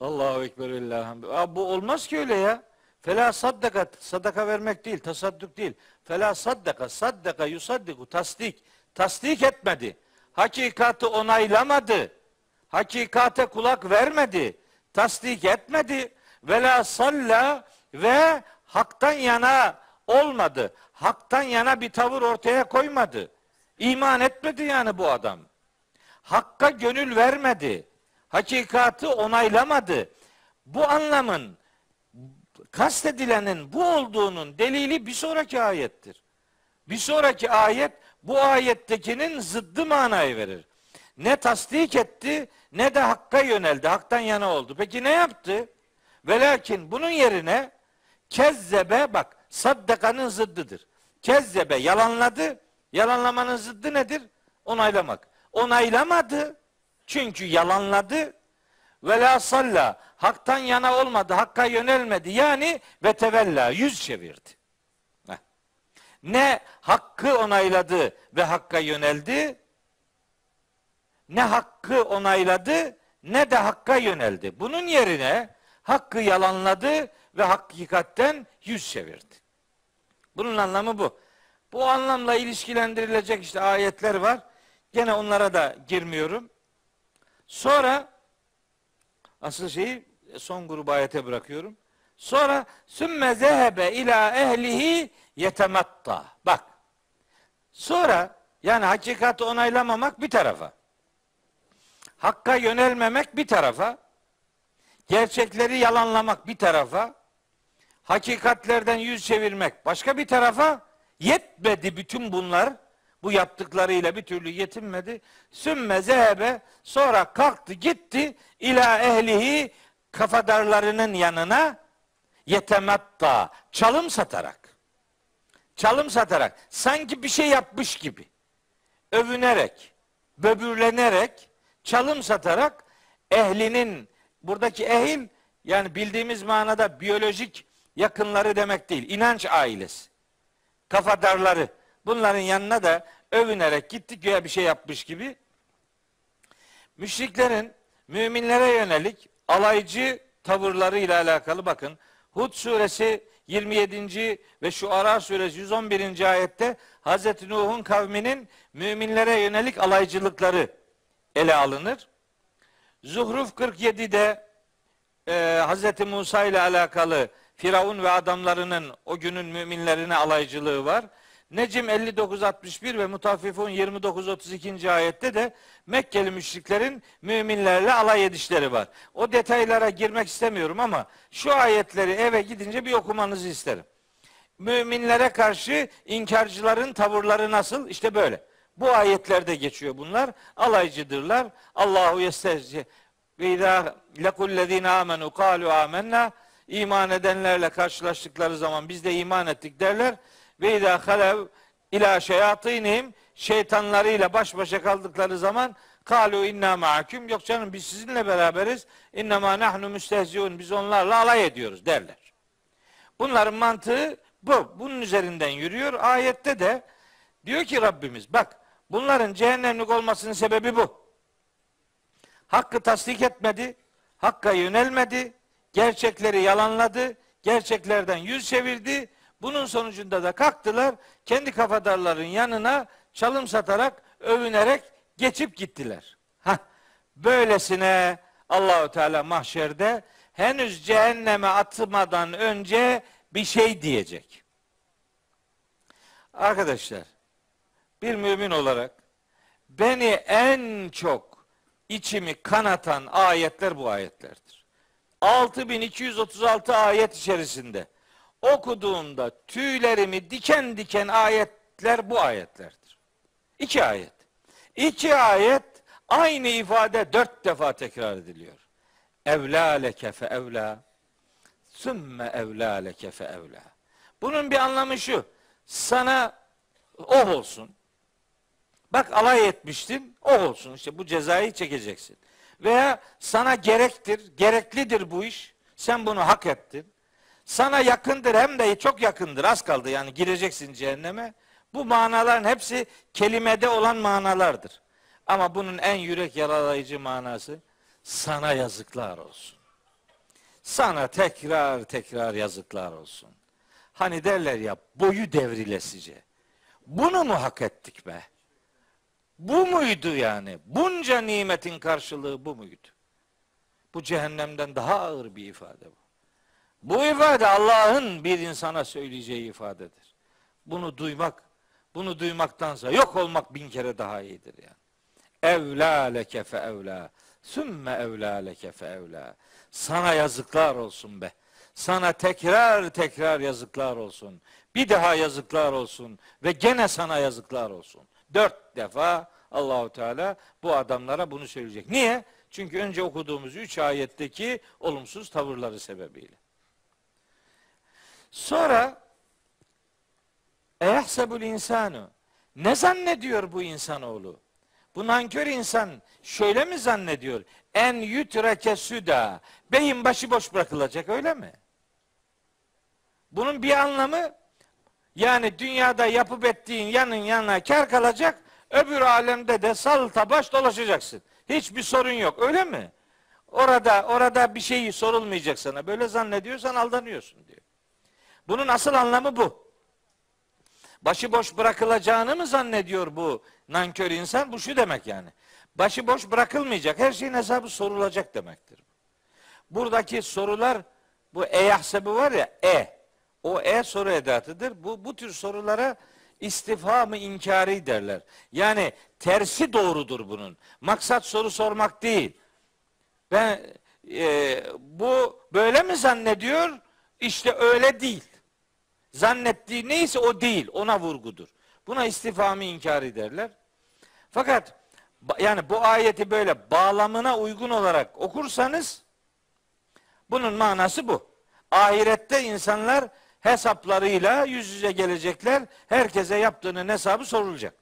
Allahu Ekber Allah'ım. Bu olmaz ki öyle ya. Fela saddaka sadaka vermek değil, tasadduk değil. Fela saddaka saddaka yusaddiku tasdik. Tasdik etmedi. Hakikati onaylamadı. Hakikate kulak vermedi. Tasdik etmedi. Vela salla ve haktan yana olmadı. Haktan yana bir tavır ortaya koymadı. İman etmedi yani bu adam. Hakka gönül vermedi. Hakikati onaylamadı. Bu anlamın kastedilenin bu olduğunun delili bir sonraki ayettir. Bir sonraki ayet bu ayettekinin zıddı manayı verir. Ne tasdik etti ne de hakka yöneldi. Haktan yana oldu. Peki ne yaptı? Velakin bunun yerine kezzebe bak saddakanın zıddıdır. Kezzebe yalanladı. Yalanlamanın zıddı nedir? Onaylamak. Onaylamadı. Çünkü yalanladı. Ve la salla. Haktan yana olmadı. Hakka yönelmedi. Yani ve tevella. Yüz çevirdi. Heh. Ne hakkı onayladı ve hakka yöneldi. Ne hakkı onayladı ne de hakka yöneldi. Bunun yerine hakkı yalanladı ve hakikatten yüz çevirdi. Bunun anlamı bu. Bu anlamla ilişkilendirilecek işte ayetler var. Gene onlara da girmiyorum. Sonra asıl şeyi son grubu ayete bırakıyorum. Sonra sümme zehebe ila ehlihi yetematta. Bak. Sonra yani hakikati onaylamamak bir tarafa. Hakka yönelmemek bir tarafa. Gerçekleri yalanlamak bir tarafa. Hakikatlerden yüz çevirmek başka bir tarafa. Yetmedi bütün bunlar. Bu yaptıklarıyla bir türlü yetinmedi. Sümme zehebe sonra kalktı gitti ila ehlihi kafadarlarının yanına yetematta çalım satarak. Çalım satarak sanki bir şey yapmış gibi övünerek, böbürlenerek, çalım satarak ehlinin buradaki ehil yani bildiğimiz manada biyolojik yakınları demek değil. inanç ailesi. Kafadarları. Bunların yanına da övünerek gitti güya bir şey yapmış gibi. Müşriklerin müminlere yönelik alaycı tavırlarıyla alakalı bakın. Hud suresi 27. ve şu Ara suresi 111. ayette Hazreti Nuh'un kavminin müminlere yönelik alaycılıkları ele alınır. Zuhruf 47'de e, Hazreti Musa ile alakalı Firavun ve adamlarının o günün müminlerine alaycılığı var. Necim 59-61 ve Mutaffifun 29-32. ayette de Mekkeli müşriklerin müminlerle alay edişleri var. O detaylara girmek istemiyorum ama şu ayetleri eve gidince bir okumanızı isterim. Müminlere karşı inkarcıların tavırları nasıl? İşte böyle. Bu ayetlerde geçiyor bunlar. Alaycıdırlar. Allahu yestehzi ve izâ lekullezîne amenu kâlu âmennâ iman edenlerle karşılaştıkları zaman biz de iman ettik derler. Ve izâ halev ilâ şeyatînihim şeytanlarıyla baş başa kaldıkları zaman kalu inna ma'akum yok canım biz sizinle beraberiz. İnnemâ nahnu müstehziun biz onlarla alay ediyoruz derler. Bunların mantığı bu. Bunun üzerinden yürüyor. Ayette de diyor ki Rabbimiz bak bunların cehennemlik olmasının sebebi bu. Hakkı tasdik etmedi, hakka yönelmedi, gerçekleri yalanladı, gerçeklerden yüz çevirdi. Bunun sonucunda da kalktılar, kendi kafadarların yanına çalım satarak, övünerek geçip gittiler. Hah, böylesine Allahu Teala mahşerde henüz cehenneme atmadan önce bir şey diyecek. Arkadaşlar, bir mümin olarak beni en çok içimi kanatan ayetler bu ayetlerdir. 6236 ayet içerisinde okuduğumda tüylerimi diken diken ayetler bu ayetlerdir. İki ayet. İki ayet aynı ifade dört defa tekrar ediliyor. Evlâ leke fe evlâ sümme evlâ leke fe evlâ. Bunun bir anlamı şu. Sana oh olsun. Bak alay etmiştin. O olsun işte bu cezayı çekeceksin. Veya sana gerektir, gereklidir bu iş. Sen bunu hak ettin. Sana yakındır hem de çok yakındır. Az kaldı yani gireceksin cehenneme. Bu manaların hepsi kelimede olan manalardır. Ama bunun en yürek yaralayıcı manası sana yazıklar olsun. Sana tekrar tekrar yazıklar olsun. Hani derler ya boyu devrilesice. Bunu mu hak ettik be? Bu muydu yani? Bunca nimetin karşılığı bu muydu? Bu cehennemden daha ağır bir ifade bu. Bu ifade Allah'ın bir insana söyleyeceği ifadedir. Bunu duymak, bunu duymaktansa yok olmak bin kere daha iyidir yani. Evlâ leke fe evlâ. Sümme evlâ leke fe evlâ. Sana yazıklar olsun be. Sana tekrar tekrar yazıklar olsun. Bir daha yazıklar olsun ve gene sana yazıklar olsun. Dört defa Allahu Teala bu adamlara bunu söyleyecek. Niye? Çünkü önce okuduğumuz üç ayetteki olumsuz tavırları sebebiyle. Sonra Ehsebul insanu ne zannediyor bu insanoğlu? Bu nankör insan şöyle mi zannediyor? En yütreke süda. Beyin başıboş bırakılacak öyle mi? Bunun bir anlamı yani dünyada yapıp ettiğin yanın yanına kar kalacak. Öbür alemde de salta baş dolaşacaksın. Hiçbir sorun yok öyle mi? Orada orada bir şey sorulmayacak sana. Böyle zannediyorsan aldanıyorsun diyor. Bunun asıl anlamı bu. Başıboş bırakılacağını mı zannediyor bu nankör insan? Bu şu demek yani. Başıboş bırakılmayacak. Her şeyin hesabı sorulacak demektir. Buradaki sorular bu e yahsebi var ya e. O e soru edatıdır. Bu bu tür sorulara istifhamı inkari derler. Yani tersi doğrudur bunun. Maksat soru sormak değil. Ben e, bu böyle mi zannediyor? İşte öyle değil. Zannettiği neyse o değil. Ona vurgudur. Buna istifamı inkar ederler. Fakat yani bu ayeti böyle bağlamına uygun olarak okursanız bunun manası bu. Ahirette insanlar hesaplarıyla yüz yüze gelecekler. Herkese yaptığının hesabı sorulacak.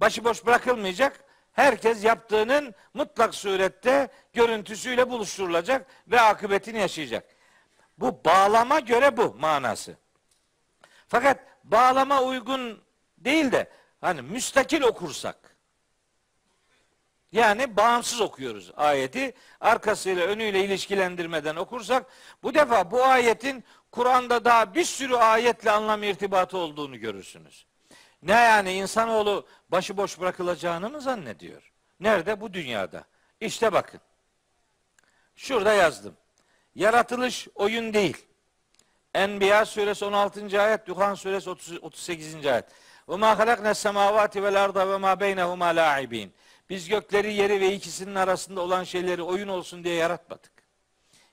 Başıboş bırakılmayacak. Herkes yaptığının mutlak surette görüntüsüyle buluşturulacak ve akıbetini yaşayacak. Bu bağlama göre bu manası. Fakat bağlama uygun değil de hani müstakil okursak yani bağımsız okuyoruz ayeti. Arkasıyla önüyle ilişkilendirmeden okursak bu defa bu ayetin Kur'an'da daha bir sürü ayetle anlam irtibatı olduğunu görürsünüz. Ne yani insanoğlu başıboş bırakılacağını mı zannediyor? Nerede? Bu dünyada. İşte bakın. Şurada yazdım. Yaratılış oyun değil. Enbiya suresi 16. ayet, Duhan suresi 30, 38. ayet. Ve ma halakna semavati vel arda ve ma beynehuma la'ibin. Biz gökleri, yeri ve ikisinin arasında olan şeyleri oyun olsun diye yaratmadık.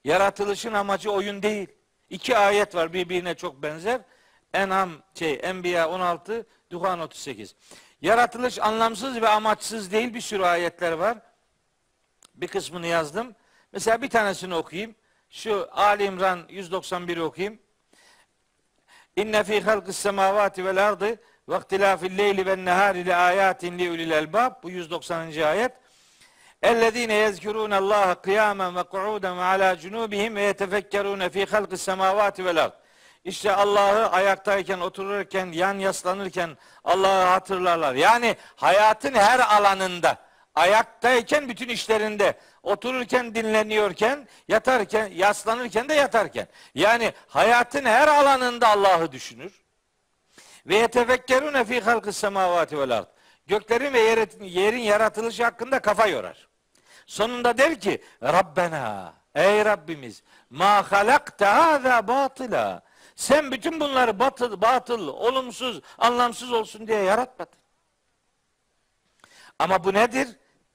Yaratılışın amacı oyun değil. İki ayet var birbirine çok benzer. Enam şey Enbiya 16, Duhan 38. Yaratılış anlamsız ve amaçsız değil bir sürü ayetler var. Bir kısmını yazdım. Mesela bir tanesini okuyayım. Şu Ali İmran 191'i okuyayım. İnne fi halqis semavati vel ardı ve ihtilafil leyli ven nehari li ayatin li ulil elbab. Bu 190. ayet. Ve kuuden ve ala cunubihim ve yetefekkerun fi halqis semavati vel ard. İşte Allah'ı ayaktayken, otururken, yan yaslanırken Allah'ı hatırlarlar. Yani hayatın her alanında, ayaktayken bütün işlerinde, otururken dinleniyorken, yatarken, yaslanırken de yatarken. Yani hayatın her alanında Allah'ı düşünür. Ve yetefekkerune fi halkı semavati vel ard. Göklerin ve yerin, yerin yaratılışı hakkında kafa yorar. Sonunda der ki Rabbena ey Rabbimiz ma halakte hâzâ batıla sen bütün bunları batıl, batıl, olumsuz, anlamsız olsun diye yaratmadın. Ama bu nedir?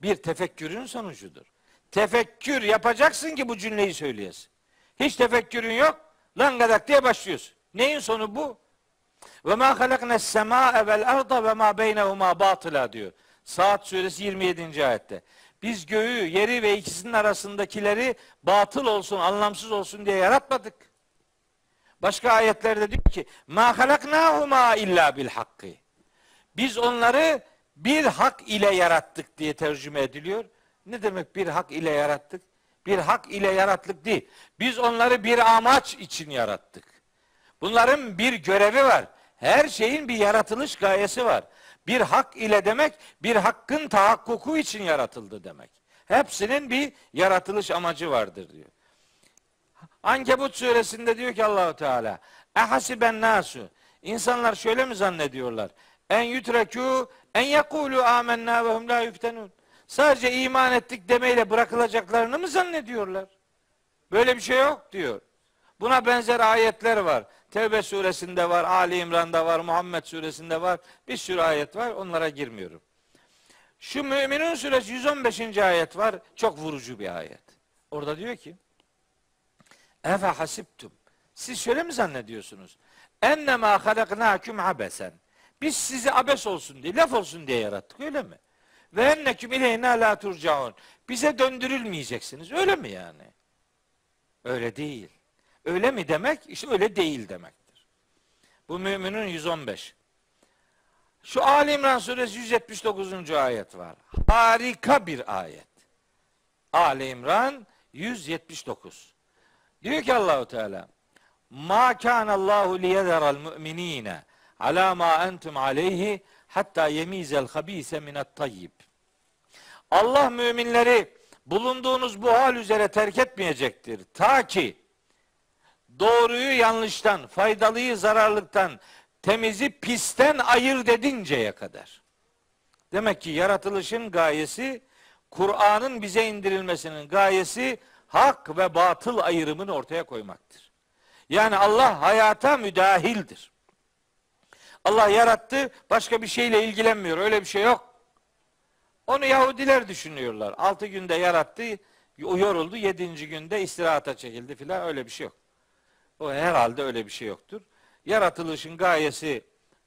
Bir tefekkürün sonucudur. Tefekkür yapacaksın ki bu cümleyi söyleyesin. Hiç tefekkürün yok, langadak diye başlıyorsun. Neyin sonu bu? Ve ma halaknes semâe vel arda ve ma beynehuma batıla diyor. Saat suresi 27. ayette. Biz göğü, yeri ve ikisinin arasındakileri batıl olsun, anlamsız olsun diye yaratmadık. Başka ayetlerde diyor ki ma halaknahuma illa bil hakkı. Biz onları bir hak ile yarattık diye tercüme ediliyor. Ne demek bir hak ile yarattık? Bir hak ile yarattık değil. Biz onları bir amaç için yarattık. Bunların bir görevi var. Her şeyin bir yaratılış gayesi var. Bir hak ile demek bir hakkın tahakkuku için yaratıldı demek. Hepsinin bir yaratılış amacı vardır diyor. Ankebut suresinde diyor ki Allahu Teala Ehasiben nasu İnsanlar şöyle mi zannediyorlar? En yutrekû en yekulu amennâ ve hum la yuftenun. Sadece iman ettik demeyle bırakılacaklarını mı zannediyorlar? Böyle bir şey yok diyor. Buna benzer ayetler var. Tevbe suresinde var, Ali İmran'da var, Muhammed suresinde var. Bir sürü ayet var. Onlara girmiyorum. Şu Müminun suresi 115. ayet var. Çok vurucu bir ayet. Orada diyor ki Efe hasiptum. Siz şöyle mi zannediyorsunuz? Ennemâ halaknâküm abesen. Biz sizi abes olsun diye, laf olsun diye yarattık öyle mi? Ve enneküm ileyna la turcaun. Bize döndürülmeyeceksiniz. Öyle mi yani? Öyle değil. Öyle mi demek? İşte öyle değil demektir. Bu müminin 115. Şu Ali İmran suresi 179. ayet var. Harika bir ayet. Ali İmran 179. Diyor ki Allahu Teala Ma kana Allahu liyezera'l mu'minina ala ma entum aleyhi hatta yemizel habise minat tayyib. Allah müminleri bulunduğunuz bu hal üzere terk etmeyecektir. Ta ki doğruyu yanlıştan, faydalıyı zararlıktan, temizi pisten ayırt edinceye kadar. Demek ki yaratılışın gayesi, Kur'an'ın bize indirilmesinin gayesi hak ve batıl ayrımını ortaya koymaktır. Yani Allah hayata müdahildir. Allah yarattı, başka bir şeyle ilgilenmiyor. Öyle bir şey yok. Onu Yahudiler düşünüyorlar. Altı günde yarattı, yoruldu, yedinci günde istirahata çekildi filan öyle bir şey yok. O herhalde öyle bir şey yoktur. Yaratılışın gayesi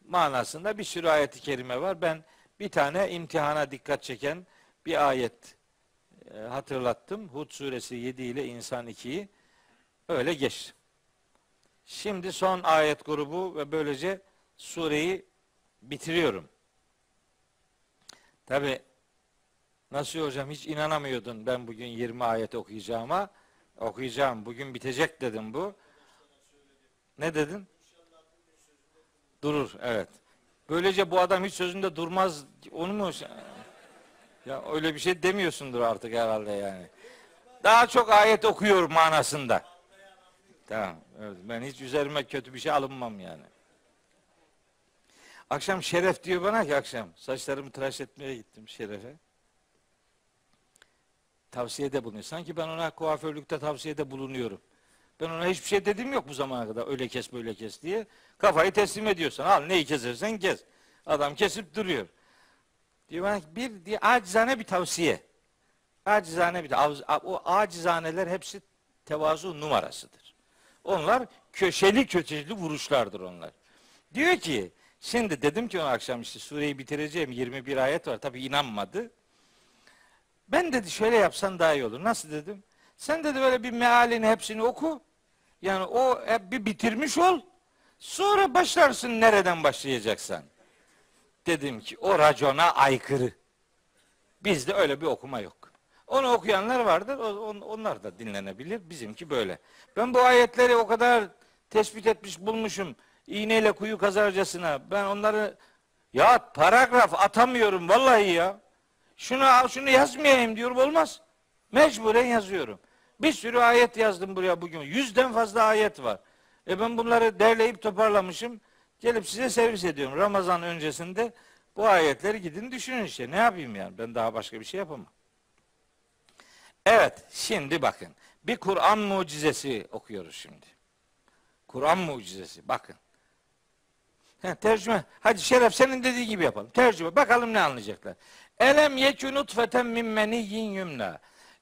manasında bir sürü ayeti kerime var. Ben bir tane imtihana dikkat çeken bir ayet e, hatırlattım. Hud suresi 7 ile insan 2'yi öyle geçtim. Şimdi son ayet grubu ve böylece sureyi bitiriyorum. Tabi nasıl hocam hiç inanamıyordun ben bugün 20 ayet okuyacağıma. Okuyacağım. Bugün bitecek dedim bu. Ne dedin? Durur, evet. Böylece bu adam hiç sözünde durmaz. Onu mu? Ya öyle bir şey demiyorsundur artık herhalde yani. Daha çok ayet okuyor manasında. Tamam. Evet, ben hiç üzerime kötü bir şey alınmam yani. Akşam Şeref diyor bana ki akşam saçlarımı tıraş etmeye gittim Şeref'e. Tavsiyede bulunuyor. Sanki ben ona kuaförlükte tavsiyede bulunuyorum. Ben ona hiçbir şey dedim yok bu zamana kadar. Öyle kes böyle kes diye. Kafayı teslim ediyorsan al neyi kesersen kes. Adam kesip duruyor. Diyor bana bir diye acizane bir tavsiye. Acizane bir o acizaneler hepsi tevazu numarasıdır. Onlar köşeli köşeli vuruşlardır onlar. Diyor ki şimdi dedim ki o akşam işte sureyi bitireceğim 21 ayet var. Tabi inanmadı. Ben dedi şöyle yapsan daha iyi olur. Nasıl dedim? Sen dedi böyle bir mealini hepsini oku. Yani o hep bir bitirmiş ol. Sonra başlarsın nereden başlayacaksan. Dedim ki o racona aykırı. Bizde öyle bir okuma yok. Onu okuyanlar vardır. Onlar da dinlenebilir. Bizimki böyle. Ben bu ayetleri o kadar tespit etmiş bulmuşum. İğneyle kuyu kazarcasına. Ben onları ya paragraf atamıyorum vallahi ya. Şunu şunu yazmayayım diyorum olmaz. Mecburen yazıyorum. Bir sürü ayet yazdım buraya bugün. Yüzden fazla ayet var. E ben bunları derleyip toparlamışım. Gelip size servis ediyorum. Ramazan öncesinde bu ayetleri gidin düşünün işte. Ne yapayım yani? Ben daha başka bir şey yapamam. Evet, şimdi bakın. Bir Kur'an mucizesi okuyoruz şimdi. Kur'an mucizesi. Bakın. He, tercüme. Hadi Şeref senin dediği gibi yapalım. Tercüme. Bakalım ne anlayacaklar. Elem yekü nutfeten min meniyyin yumna.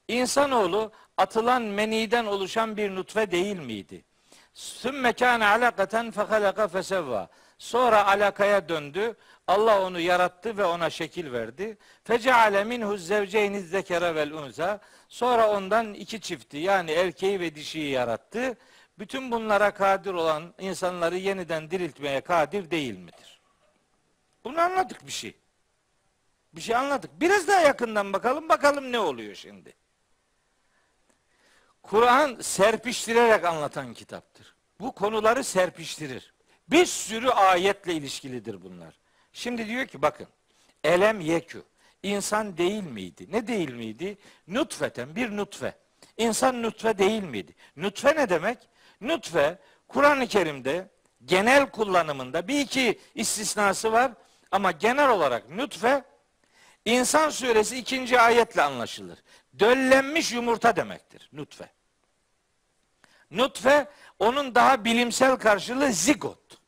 İnsanoğlu atılan meniden oluşan bir nutfe değil miydi? Sümme kâne alakaten fehalaka fesevva. Sonra alakaya döndü. Allah onu yarattı ve ona şekil verdi. Feceale minhu zevceyni zekere vel unza. Sonra ondan iki çifti yani erkeği ve dişiyi yarattı. Bütün bunlara kadir olan insanları yeniden diriltmeye kadir değil midir? Bunu anladık bir şey. bir şey anladık. Biraz daha yakından bakalım. Bakalım ne oluyor şimdi. Kur'an serpiştirerek anlatan kitaptır. Bu konuları serpiştirir. Bir sürü ayetle ilişkilidir bunlar. Şimdi diyor ki bakın. Elem yekü. İnsan değil miydi? Ne değil miydi? Nutfeten bir nutfe. İnsan nutfe değil miydi? Nutfe ne demek? Nutfe Kur'an-ı Kerim'de genel kullanımında bir iki istisnası var ama genel olarak nutfe İnsan suresi ikinci ayetle anlaşılır. Döllenmiş yumurta demektir nutfe. Nutfe onun daha bilimsel karşılığı zigot.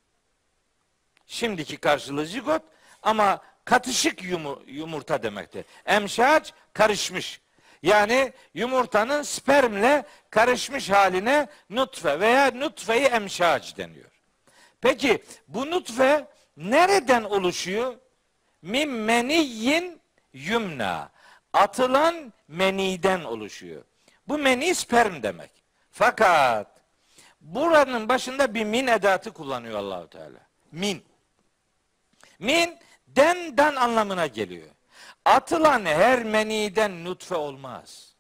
Şimdiki karşılığı zigot ama katışık yumurta demektir. Emşaç karışmış. Yani yumurtanın spermle karışmış haline nutfe veya nutfeyi emşaç deniyor. Peki bu nutfe nereden oluşuyor? Min meniyyin yumna. Atılan meniden oluşuyor. Bu meni sperm demek. Fakat buranın başında bir min edatı kullanıyor Allahu Teala. Min. Min den anlamına geliyor. Atılan her meniden nutfe olmaz.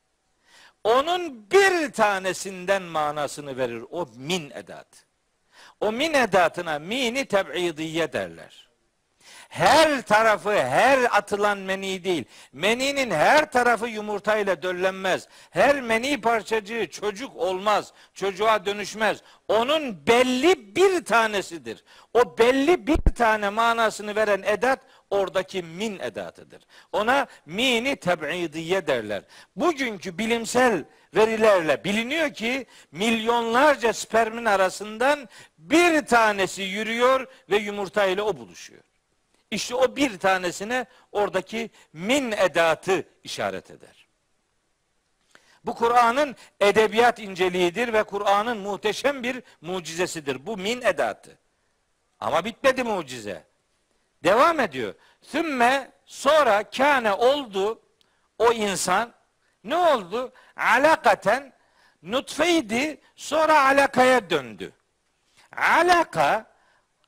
Onun bir tanesinden manasını verir o min edat. O min edatına mini teb'idiye derler her tarafı her atılan meni değil. Meninin her tarafı yumurtayla döllenmez. Her meni parçacığı çocuk olmaz. Çocuğa dönüşmez. Onun belli bir tanesidir. O belli bir tane manasını veren edat oradaki min edatıdır. Ona mini teb'idiye derler. Bugünkü bilimsel verilerle biliniyor ki milyonlarca spermin arasından bir tanesi yürüyor ve yumurta ile o buluşuyor. İşte o bir tanesine oradaki min edatı işaret eder. Bu Kur'an'ın edebiyat inceliğidir ve Kur'an'ın muhteşem bir mucizesidir. Bu min edatı. Ama bitmedi mucize. Devam ediyor. Sümme sonra kâne oldu o insan ne oldu? Alakaten nutfeydi sonra alakaya döndü. Alaka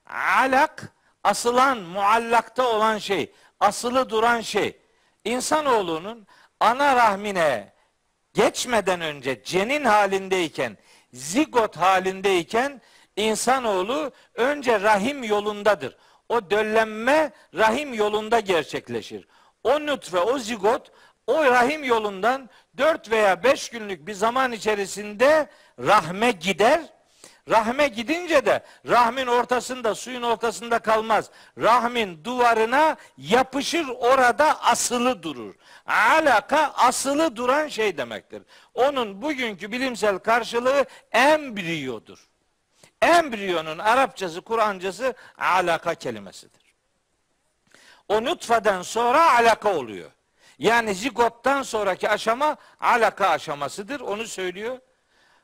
alak asılan, muallakta olan şey, asılı duran şey, insanoğlunun ana rahmine geçmeden önce cenin halindeyken, zigot halindeyken insanoğlu önce rahim yolundadır. O döllenme rahim yolunda gerçekleşir. O nutfe, o zigot o rahim yolundan 4 veya 5 günlük bir zaman içerisinde rahme gider Rahme gidince de rahmin ortasında, suyun ortasında kalmaz. Rahmin duvarına yapışır orada asılı durur. Alaka asılı duran şey demektir. Onun bugünkü bilimsel karşılığı embriyodur. Embriyonun Arapçası, Kur'ancası alaka kelimesidir. O nutfeden sonra alaka oluyor. Yani zigottan sonraki aşama alaka aşamasıdır. Onu söylüyor.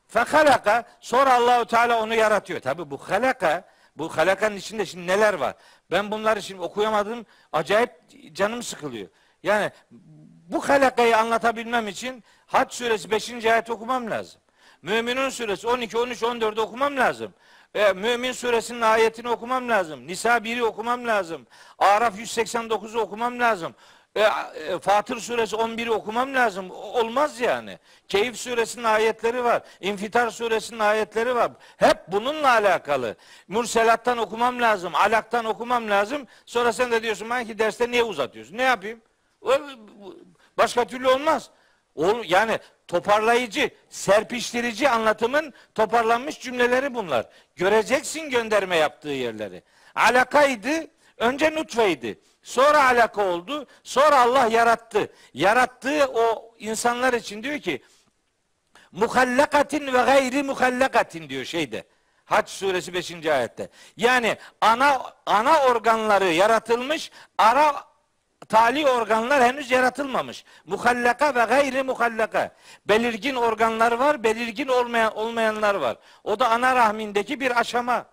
Fehalaka sonra Allahu Teala onu yaratıyor. Tabi bu halaka bu halakanın içinde şimdi neler var? Ben bunları şimdi okuyamadım. Acayip canım sıkılıyor. Yani bu halakayı anlatabilmem için Hac suresi 5. ayet okumam lazım. Müminun suresi 12, 13, 14 okumam lazım. E, Mümin suresinin ayetini okumam lazım. Nisa 1'i okumam lazım. Araf 189'u okumam lazım. E, e, Fatır suresi 11'i okumam lazım. Olmaz yani. Keyif suresinin ayetleri var. İnfitar suresinin ayetleri var. Hep bununla alakalı. Murselattan okumam lazım. Alaktan okumam lazım. Sonra sen de diyorsun ben ki derste niye uzatıyorsun? Ne yapayım? Başka türlü olmaz. Yani toparlayıcı, serpiştirici anlatımın toparlanmış cümleleri bunlar. Göreceksin gönderme yaptığı yerleri. Alakaydı, önce nutfeydi. Sonra alaka oldu. Sonra Allah yarattı. Yarattığı o insanlar için diyor ki muhallakatin ve gayri muhallakatin diyor şeyde. Haç suresi 5. ayette. Yani ana ana organları yaratılmış, ara tali organlar henüz yaratılmamış. Muhallaka ve gayri muhallaka. Belirgin organlar var, belirgin olmayan olmayanlar var. O da ana rahmindeki bir aşama.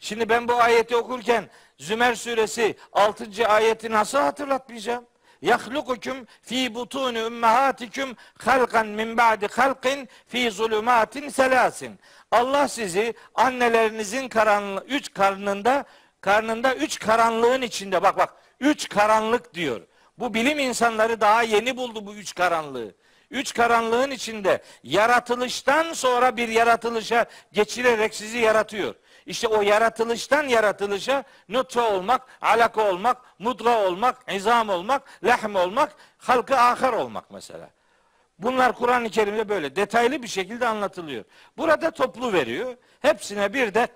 Şimdi ben bu ayeti okurken Zümer suresi 6. ayeti nasıl hatırlatmayacağım? Yahlukukum fi butuni ummahatikum halkan min ba'di halkin fi zulumatin selasin. Allah sizi annelerinizin karanlığı üç karnında karnında üç karanlığın içinde bak bak üç karanlık diyor. Bu bilim insanları daha yeni buldu bu üç karanlığı. Üç karanlığın içinde yaratılıştan sonra bir yaratılışa geçirerek sizi yaratıyor. İşte o yaratılıştan yaratılışa nutfe olmak, alaka olmak, mudga olmak, izam olmak, lehm olmak, halkı ahir olmak mesela. Bunlar Kur'an-ı Kerim'de böyle detaylı bir şekilde anlatılıyor. Burada toplu veriyor. Hepsine bir de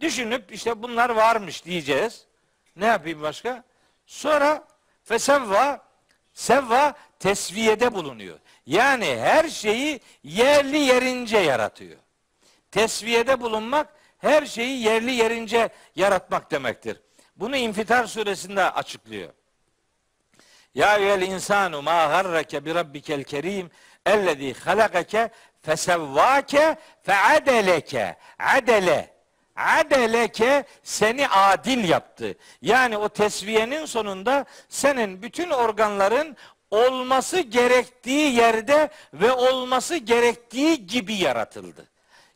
düşünüp işte bunlar varmış diyeceğiz. Ne yapayım başka? Sonra fesevva sevva tesviyede bulunuyor. Yani her şeyi yerli yerince yaratıyor. Tesviyede bulunmak her şeyi yerli yerince yaratmak demektir. Bunu İnfitar suresinde açıklıyor. Ya eyyel insanu ma garrake bi rabbikel kerim ellezî halakake fesevvake feadeleke adele adeleke seni adil yaptı. Yani o tesviyenin sonunda senin bütün organların olması gerektiği yerde ve olması gerektiği gibi yaratıldı.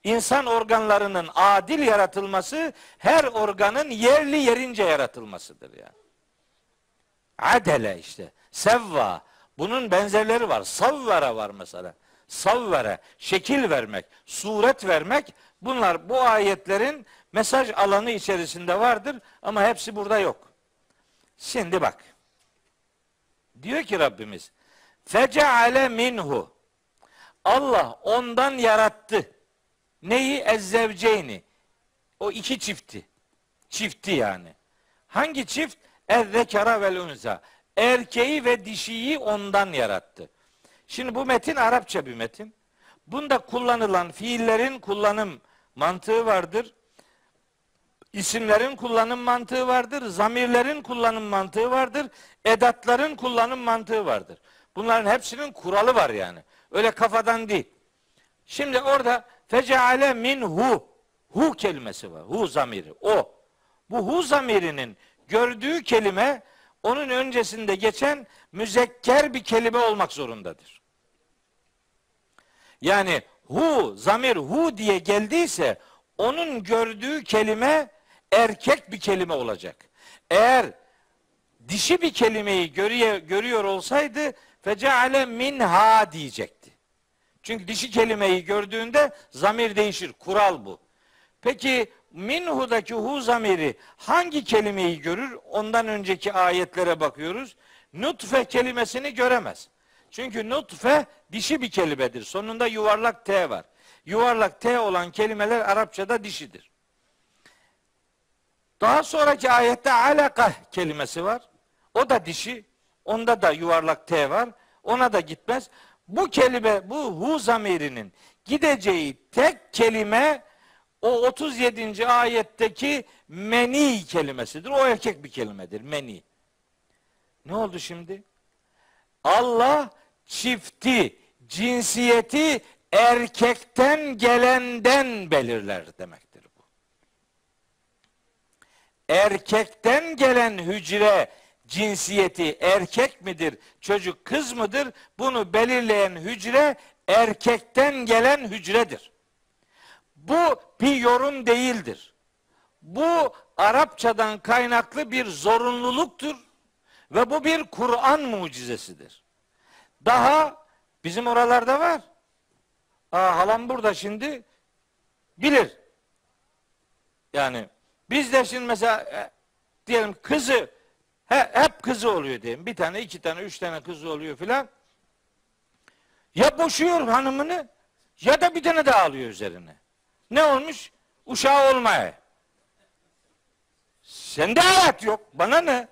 İnsan organlarının adil yaratılması her organın yerli yerince yaratılmasıdır yani. Adele işte. Sevva. Bunun benzerleri var. Savvara var mesela. Savvara. Şekil vermek. Suret vermek. Bunlar bu ayetlerin mesaj alanı içerisinde vardır ama hepsi burada yok. Şimdi bak. Diyor ki Rabbimiz feceale minhu Allah ondan yarattı. Neyi? Ezzevceyni. O iki çifti. Çifti yani. Hangi çift? Ezzekara vel unza. Erkeği ve dişiyi ondan yarattı. Şimdi bu metin Arapça bir metin. Bunda kullanılan fiillerin kullanım mantığı vardır. İsimlerin kullanım mantığı vardır. Zamirlerin kullanım mantığı vardır. Edatların kullanım mantığı vardır. Bunların hepsinin kuralı var yani. Öyle kafadan değil. Şimdi orada feceale minhu hu kelimesi var. Hu zamiri. O. Bu hu zamirinin gördüğü kelime onun öncesinde geçen müzekker bir kelime olmak zorundadır. Yani hu, zamir hu diye geldiyse onun gördüğü kelime erkek bir kelime olacak. Eğer dişi bir kelimeyi görüyor, görüyor olsaydı feceale minha diyecekti. Çünkü dişi kelimeyi gördüğünde zamir değişir. Kural bu. Peki minhu'daki hu zamiri hangi kelimeyi görür? Ondan önceki ayetlere bakıyoruz. Nutfe kelimesini göremez. Çünkü nutfe dişi bir kelimedir. Sonunda yuvarlak T var. Yuvarlak T olan kelimeler Arapçada dişidir. Daha sonraki ayette alaka kelimesi var. O da dişi. Onda da yuvarlak T var. Ona da gitmez. Bu kelime, bu hu zamirinin gideceği tek kelime o 37. ayetteki meni kelimesidir. O erkek bir kelimedir. Meni. Ne oldu şimdi? Allah çifti, cinsiyeti erkekten gelenden belirler demektir bu. Erkekten gelen hücre cinsiyeti erkek midir, çocuk kız mıdır? Bunu belirleyen hücre erkekten gelen hücredir. Bu bir yorum değildir. Bu Arapçadan kaynaklı bir zorunluluktur ve bu bir Kur'an mucizesidir. Daha bizim oralarda var. Aa, halam burada şimdi bilir. Yani biz de şimdi mesela e, diyelim kızı he, hep kızı oluyor diyelim. Bir tane, iki tane, üç tane kızı oluyor filan. Ya boşuyor hanımını ya da bir tane daha alıyor üzerine. Ne olmuş? Uşağı olmaya. Sende hayat yok. Bana ne?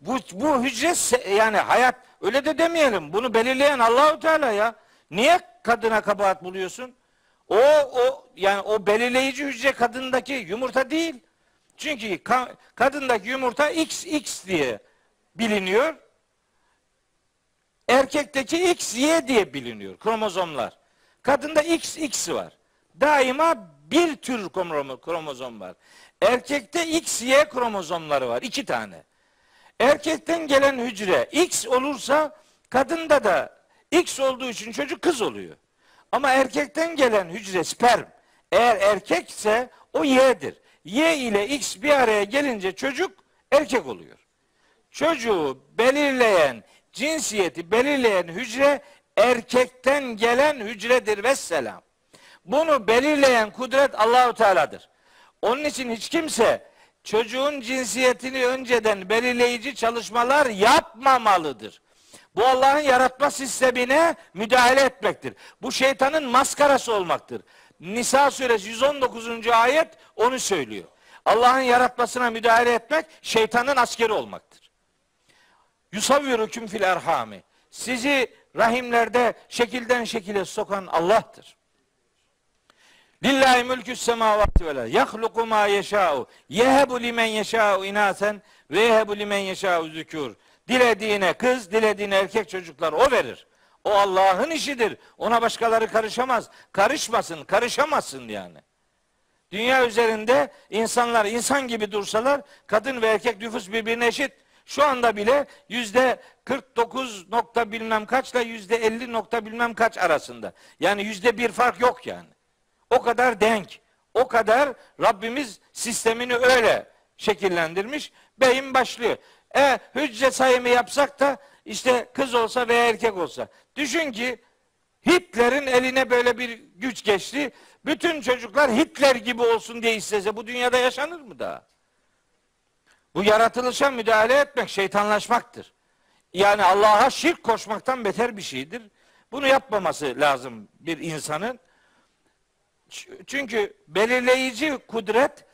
Bu, bu hücre yani hayat öyle de demeyelim. Bunu belirleyen Allahu Teala ya. Niye kadına kabahat buluyorsun? O o yani o belirleyici hücre kadındaki yumurta değil. Çünkü ka, kadındaki yumurta XX diye biliniyor. Erkekteki XY diye biliniyor kromozomlar. Kadında XX var. Daima bir tür kromozom var. Erkekte XY kromozomları var. iki tane. Erkekten gelen hücre X olursa kadında da X olduğu için çocuk kız oluyor. Ama erkekten gelen hücre sperm eğer erkekse o Y'dir. Y ile X bir araya gelince çocuk erkek oluyor. çocuğu belirleyen, cinsiyeti belirleyen hücre erkekten gelen hücredir ve selam. Bunu belirleyen kudret Allahu Teala'dır. Onun için hiç kimse çocuğun cinsiyetini önceden belirleyici çalışmalar yapmamalıdır. Bu Allah'ın yaratma sistemine müdahale etmektir. Bu şeytanın maskarası olmaktır. Nisa suresi 119. ayet onu söylüyor. Allah'ın yaratmasına müdahale etmek şeytanın askeri olmaktır. Yusavvirukum fil erhami. Sizi rahimlerde şekilden şekile sokan Allah'tır. Lillahi mülkü semavati vel. Yahluku ma yeşâ'u. Yehebu limen yeşâ'u inasen ve yehebu limen yeşâ'u zükûr. Dilediğine kız, dilediğine erkek çocuklar o verir. O Allah'ın işidir. Ona başkaları karışamaz. Karışmasın, karışamazsın yani. Dünya üzerinde insanlar insan gibi dursalar kadın ve erkek nüfus birbirine eşit. Şu anda bile yüzde 49 nokta bilmem kaçla yüzde 50 nokta bilmem kaç arasında. Yani yüzde bir fark yok yani. O kadar denk. O kadar Rabbimiz sistemini öyle şekillendirmiş. Beyin başlıyor. E hücre sayımı yapsak da işte kız olsa veya erkek olsa. Düşün ki Hitler'in eline böyle bir güç geçti. Bütün çocuklar Hitler gibi olsun diye istese bu dünyada yaşanır mı daha? Bu yaratılışa müdahale etmek şeytanlaşmaktır. Yani Allah'a şirk koşmaktan beter bir şeydir. Bunu yapmaması lazım bir insanın. Çünkü belirleyici kudret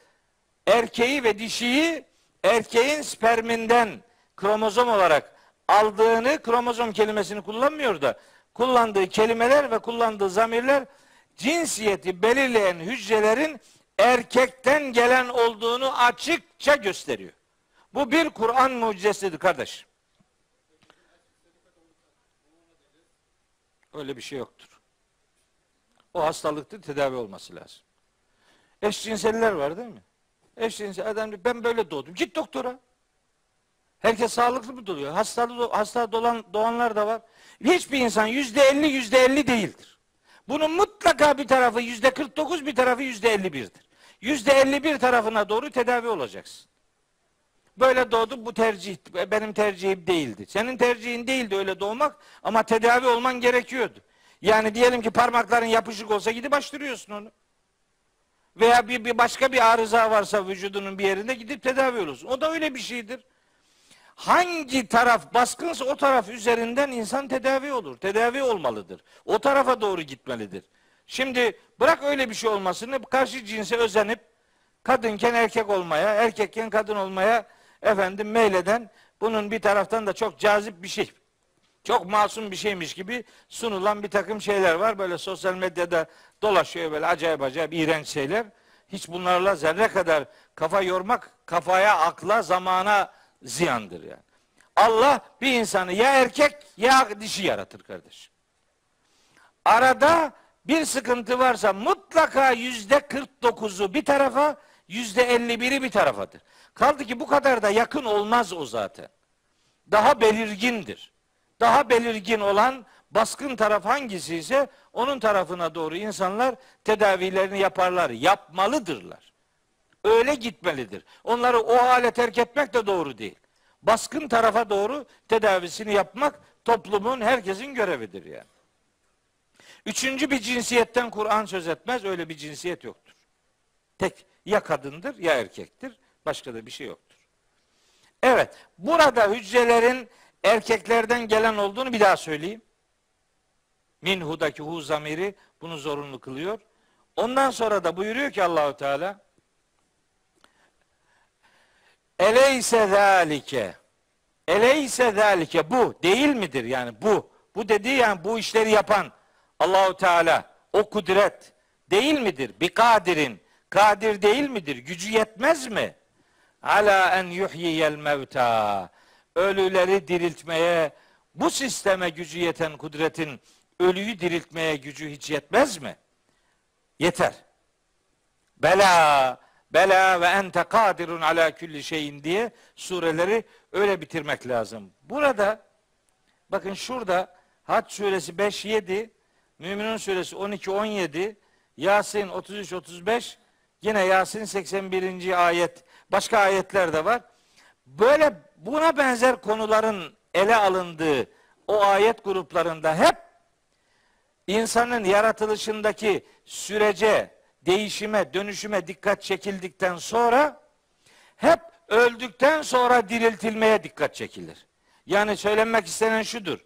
erkeği ve dişiyi erkeğin sperminden kromozom olarak aldığını kromozom kelimesini kullanmıyor da kullandığı kelimeler ve kullandığı zamirler cinsiyeti belirleyen hücrelerin erkekten gelen olduğunu açıkça gösteriyor. Bu bir Kur'an mucizesidir kardeş. Öyle bir şey yoktur. O hastalıktır, tedavi olması lazım. Eşcinseller var değil mi? Eşcinsel adam diyor, ben böyle doğdum. Git doktora. Herkes sağlıklı mı doğuyor? Hastalı, hasta dolan, doğanlar da var. Hiçbir insan yüzde elli, yüzde elli değildir. Bunun mutlaka bir tarafı yüzde kırk dokuz, bir tarafı yüzde elli birdir. Yüzde elli bir tarafına doğru tedavi olacaksın. Böyle doğdum bu tercih benim tercihim değildi. Senin tercihin değildi öyle doğmak ama tedavi olman gerekiyordu. Yani diyelim ki parmakların yapışık olsa gidip açtırıyorsun onu. Veya bir, bir başka bir arıza varsa vücudunun bir yerinde gidip tedavi olursun. O da öyle bir şeydir. Hangi taraf baskınsa o taraf üzerinden insan tedavi olur. Tedavi olmalıdır. O tarafa doğru gitmelidir. Şimdi bırak öyle bir şey olmasını karşı cinse özenip kadınken erkek olmaya, erkekken kadın olmaya efendim meyleden bunun bir taraftan da çok cazip bir şey çok masum bir şeymiş gibi sunulan bir takım şeyler var. Böyle sosyal medyada dolaşıyor böyle acayip acayip iğrenç şeyler. Hiç bunlarla zerre kadar kafa yormak kafaya, akla, zamana ziyandır yani. Allah bir insanı ya erkek ya dişi yaratır kardeş. Arada bir sıkıntı varsa mutlaka yüzde 49'u bir tarafa, yüzde 51'i bir tarafadır. Kaldı ki bu kadar da yakın olmaz o zaten. Daha belirgindir daha belirgin olan baskın taraf hangisi ise onun tarafına doğru insanlar tedavilerini yaparlar, yapmalıdırlar. Öyle gitmelidir. Onları o hale terk etmek de doğru değil. Baskın tarafa doğru tedavisini yapmak toplumun herkesin görevidir yani. Üçüncü bir cinsiyetten Kur'an söz etmez. Öyle bir cinsiyet yoktur. Tek ya kadındır ya erkektir. Başka da bir şey yoktur. Evet, burada hücrelerin erkeklerden gelen olduğunu bir daha söyleyeyim. Minhu'daki hu zamiri bunu zorunlu kılıyor. Ondan sonra da buyuruyor ki Allahu Teala Eleyse zalike Eleyse zalike bu değil midir yani bu bu dediği yani bu işleri yapan Allahu Teala o kudret değil midir? Bir kadirin kadir değil midir? Gücü yetmez mi? Ala en yuhyiyel mevta ölüleri diriltmeye, bu sisteme gücü yeten kudretin ölüyü diriltmeye gücü hiç yetmez mi? Yeter. Bela, bela ve ente kadirun ala külli şeyin diye sureleri öyle bitirmek lazım. Burada bakın şurada Hac suresi 5 7, Müminun suresi 12 17, Yasin 33 35, yine Yasin 81. ayet, başka ayetler de var Böyle buna benzer konuların ele alındığı o ayet gruplarında hep insanın yaratılışındaki sürece, değişime, dönüşüme dikkat çekildikten sonra hep öldükten sonra diriltilmeye dikkat çekilir. Yani söylenmek istenen şudur.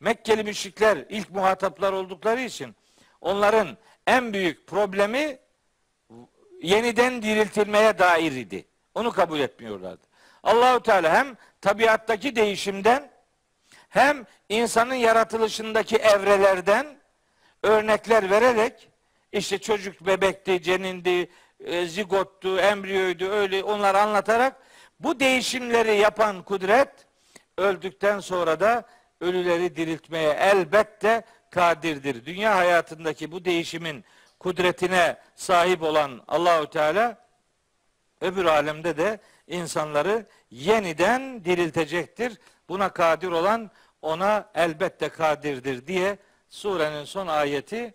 Mekkeli müşrikler ilk muhataplar oldukları için onların en büyük problemi yeniden diriltilmeye dair idi. Onu kabul etmiyorlardı. Allahu Teala hem tabiattaki değişimden hem insanın yaratılışındaki evrelerden örnekler vererek işte çocuk bebekti, cenindi, e, zigottu, embriyoydu öyle onları anlatarak bu değişimleri yapan kudret öldükten sonra da ölüleri diriltmeye elbette kadirdir. Dünya hayatındaki bu değişimin kudretine sahip olan Allahü Teala öbür alemde de insanları yeniden diriltecektir. Buna kadir olan ona elbette kadirdir diye surenin son ayeti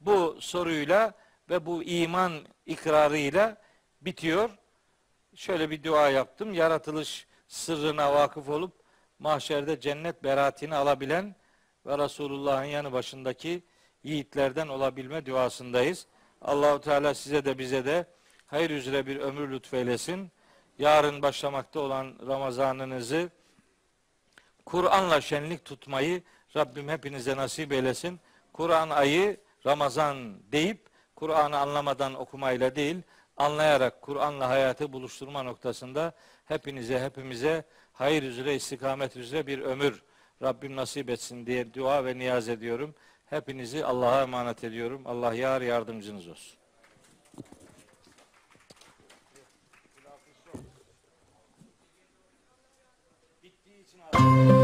bu soruyla ve bu iman ikrarıyla bitiyor. Şöyle bir dua yaptım. Yaratılış sırrına vakıf olup mahşerde cennet beraatini alabilen ve Resulullah'ın yanı başındaki yiğitlerden olabilme duasındayız. Allahu Teala size de bize de hayır üzere bir ömür lütfeylesin. Yarın başlamakta olan Ramazanınızı Kur'an'la şenlik tutmayı Rabbim hepinize nasip eylesin. Kur'an ayı Ramazan deyip Kur'an'ı anlamadan okumayla değil, anlayarak Kur'an'la hayatı buluşturma noktasında hepinize hepimize hayır üzere istikamet üzere bir ömür Rabbim nasip etsin diye dua ve niyaz ediyorum. Hepinizi Allah'a emanet ediyorum. Allah yar yardımcınız olsun. Bittiği için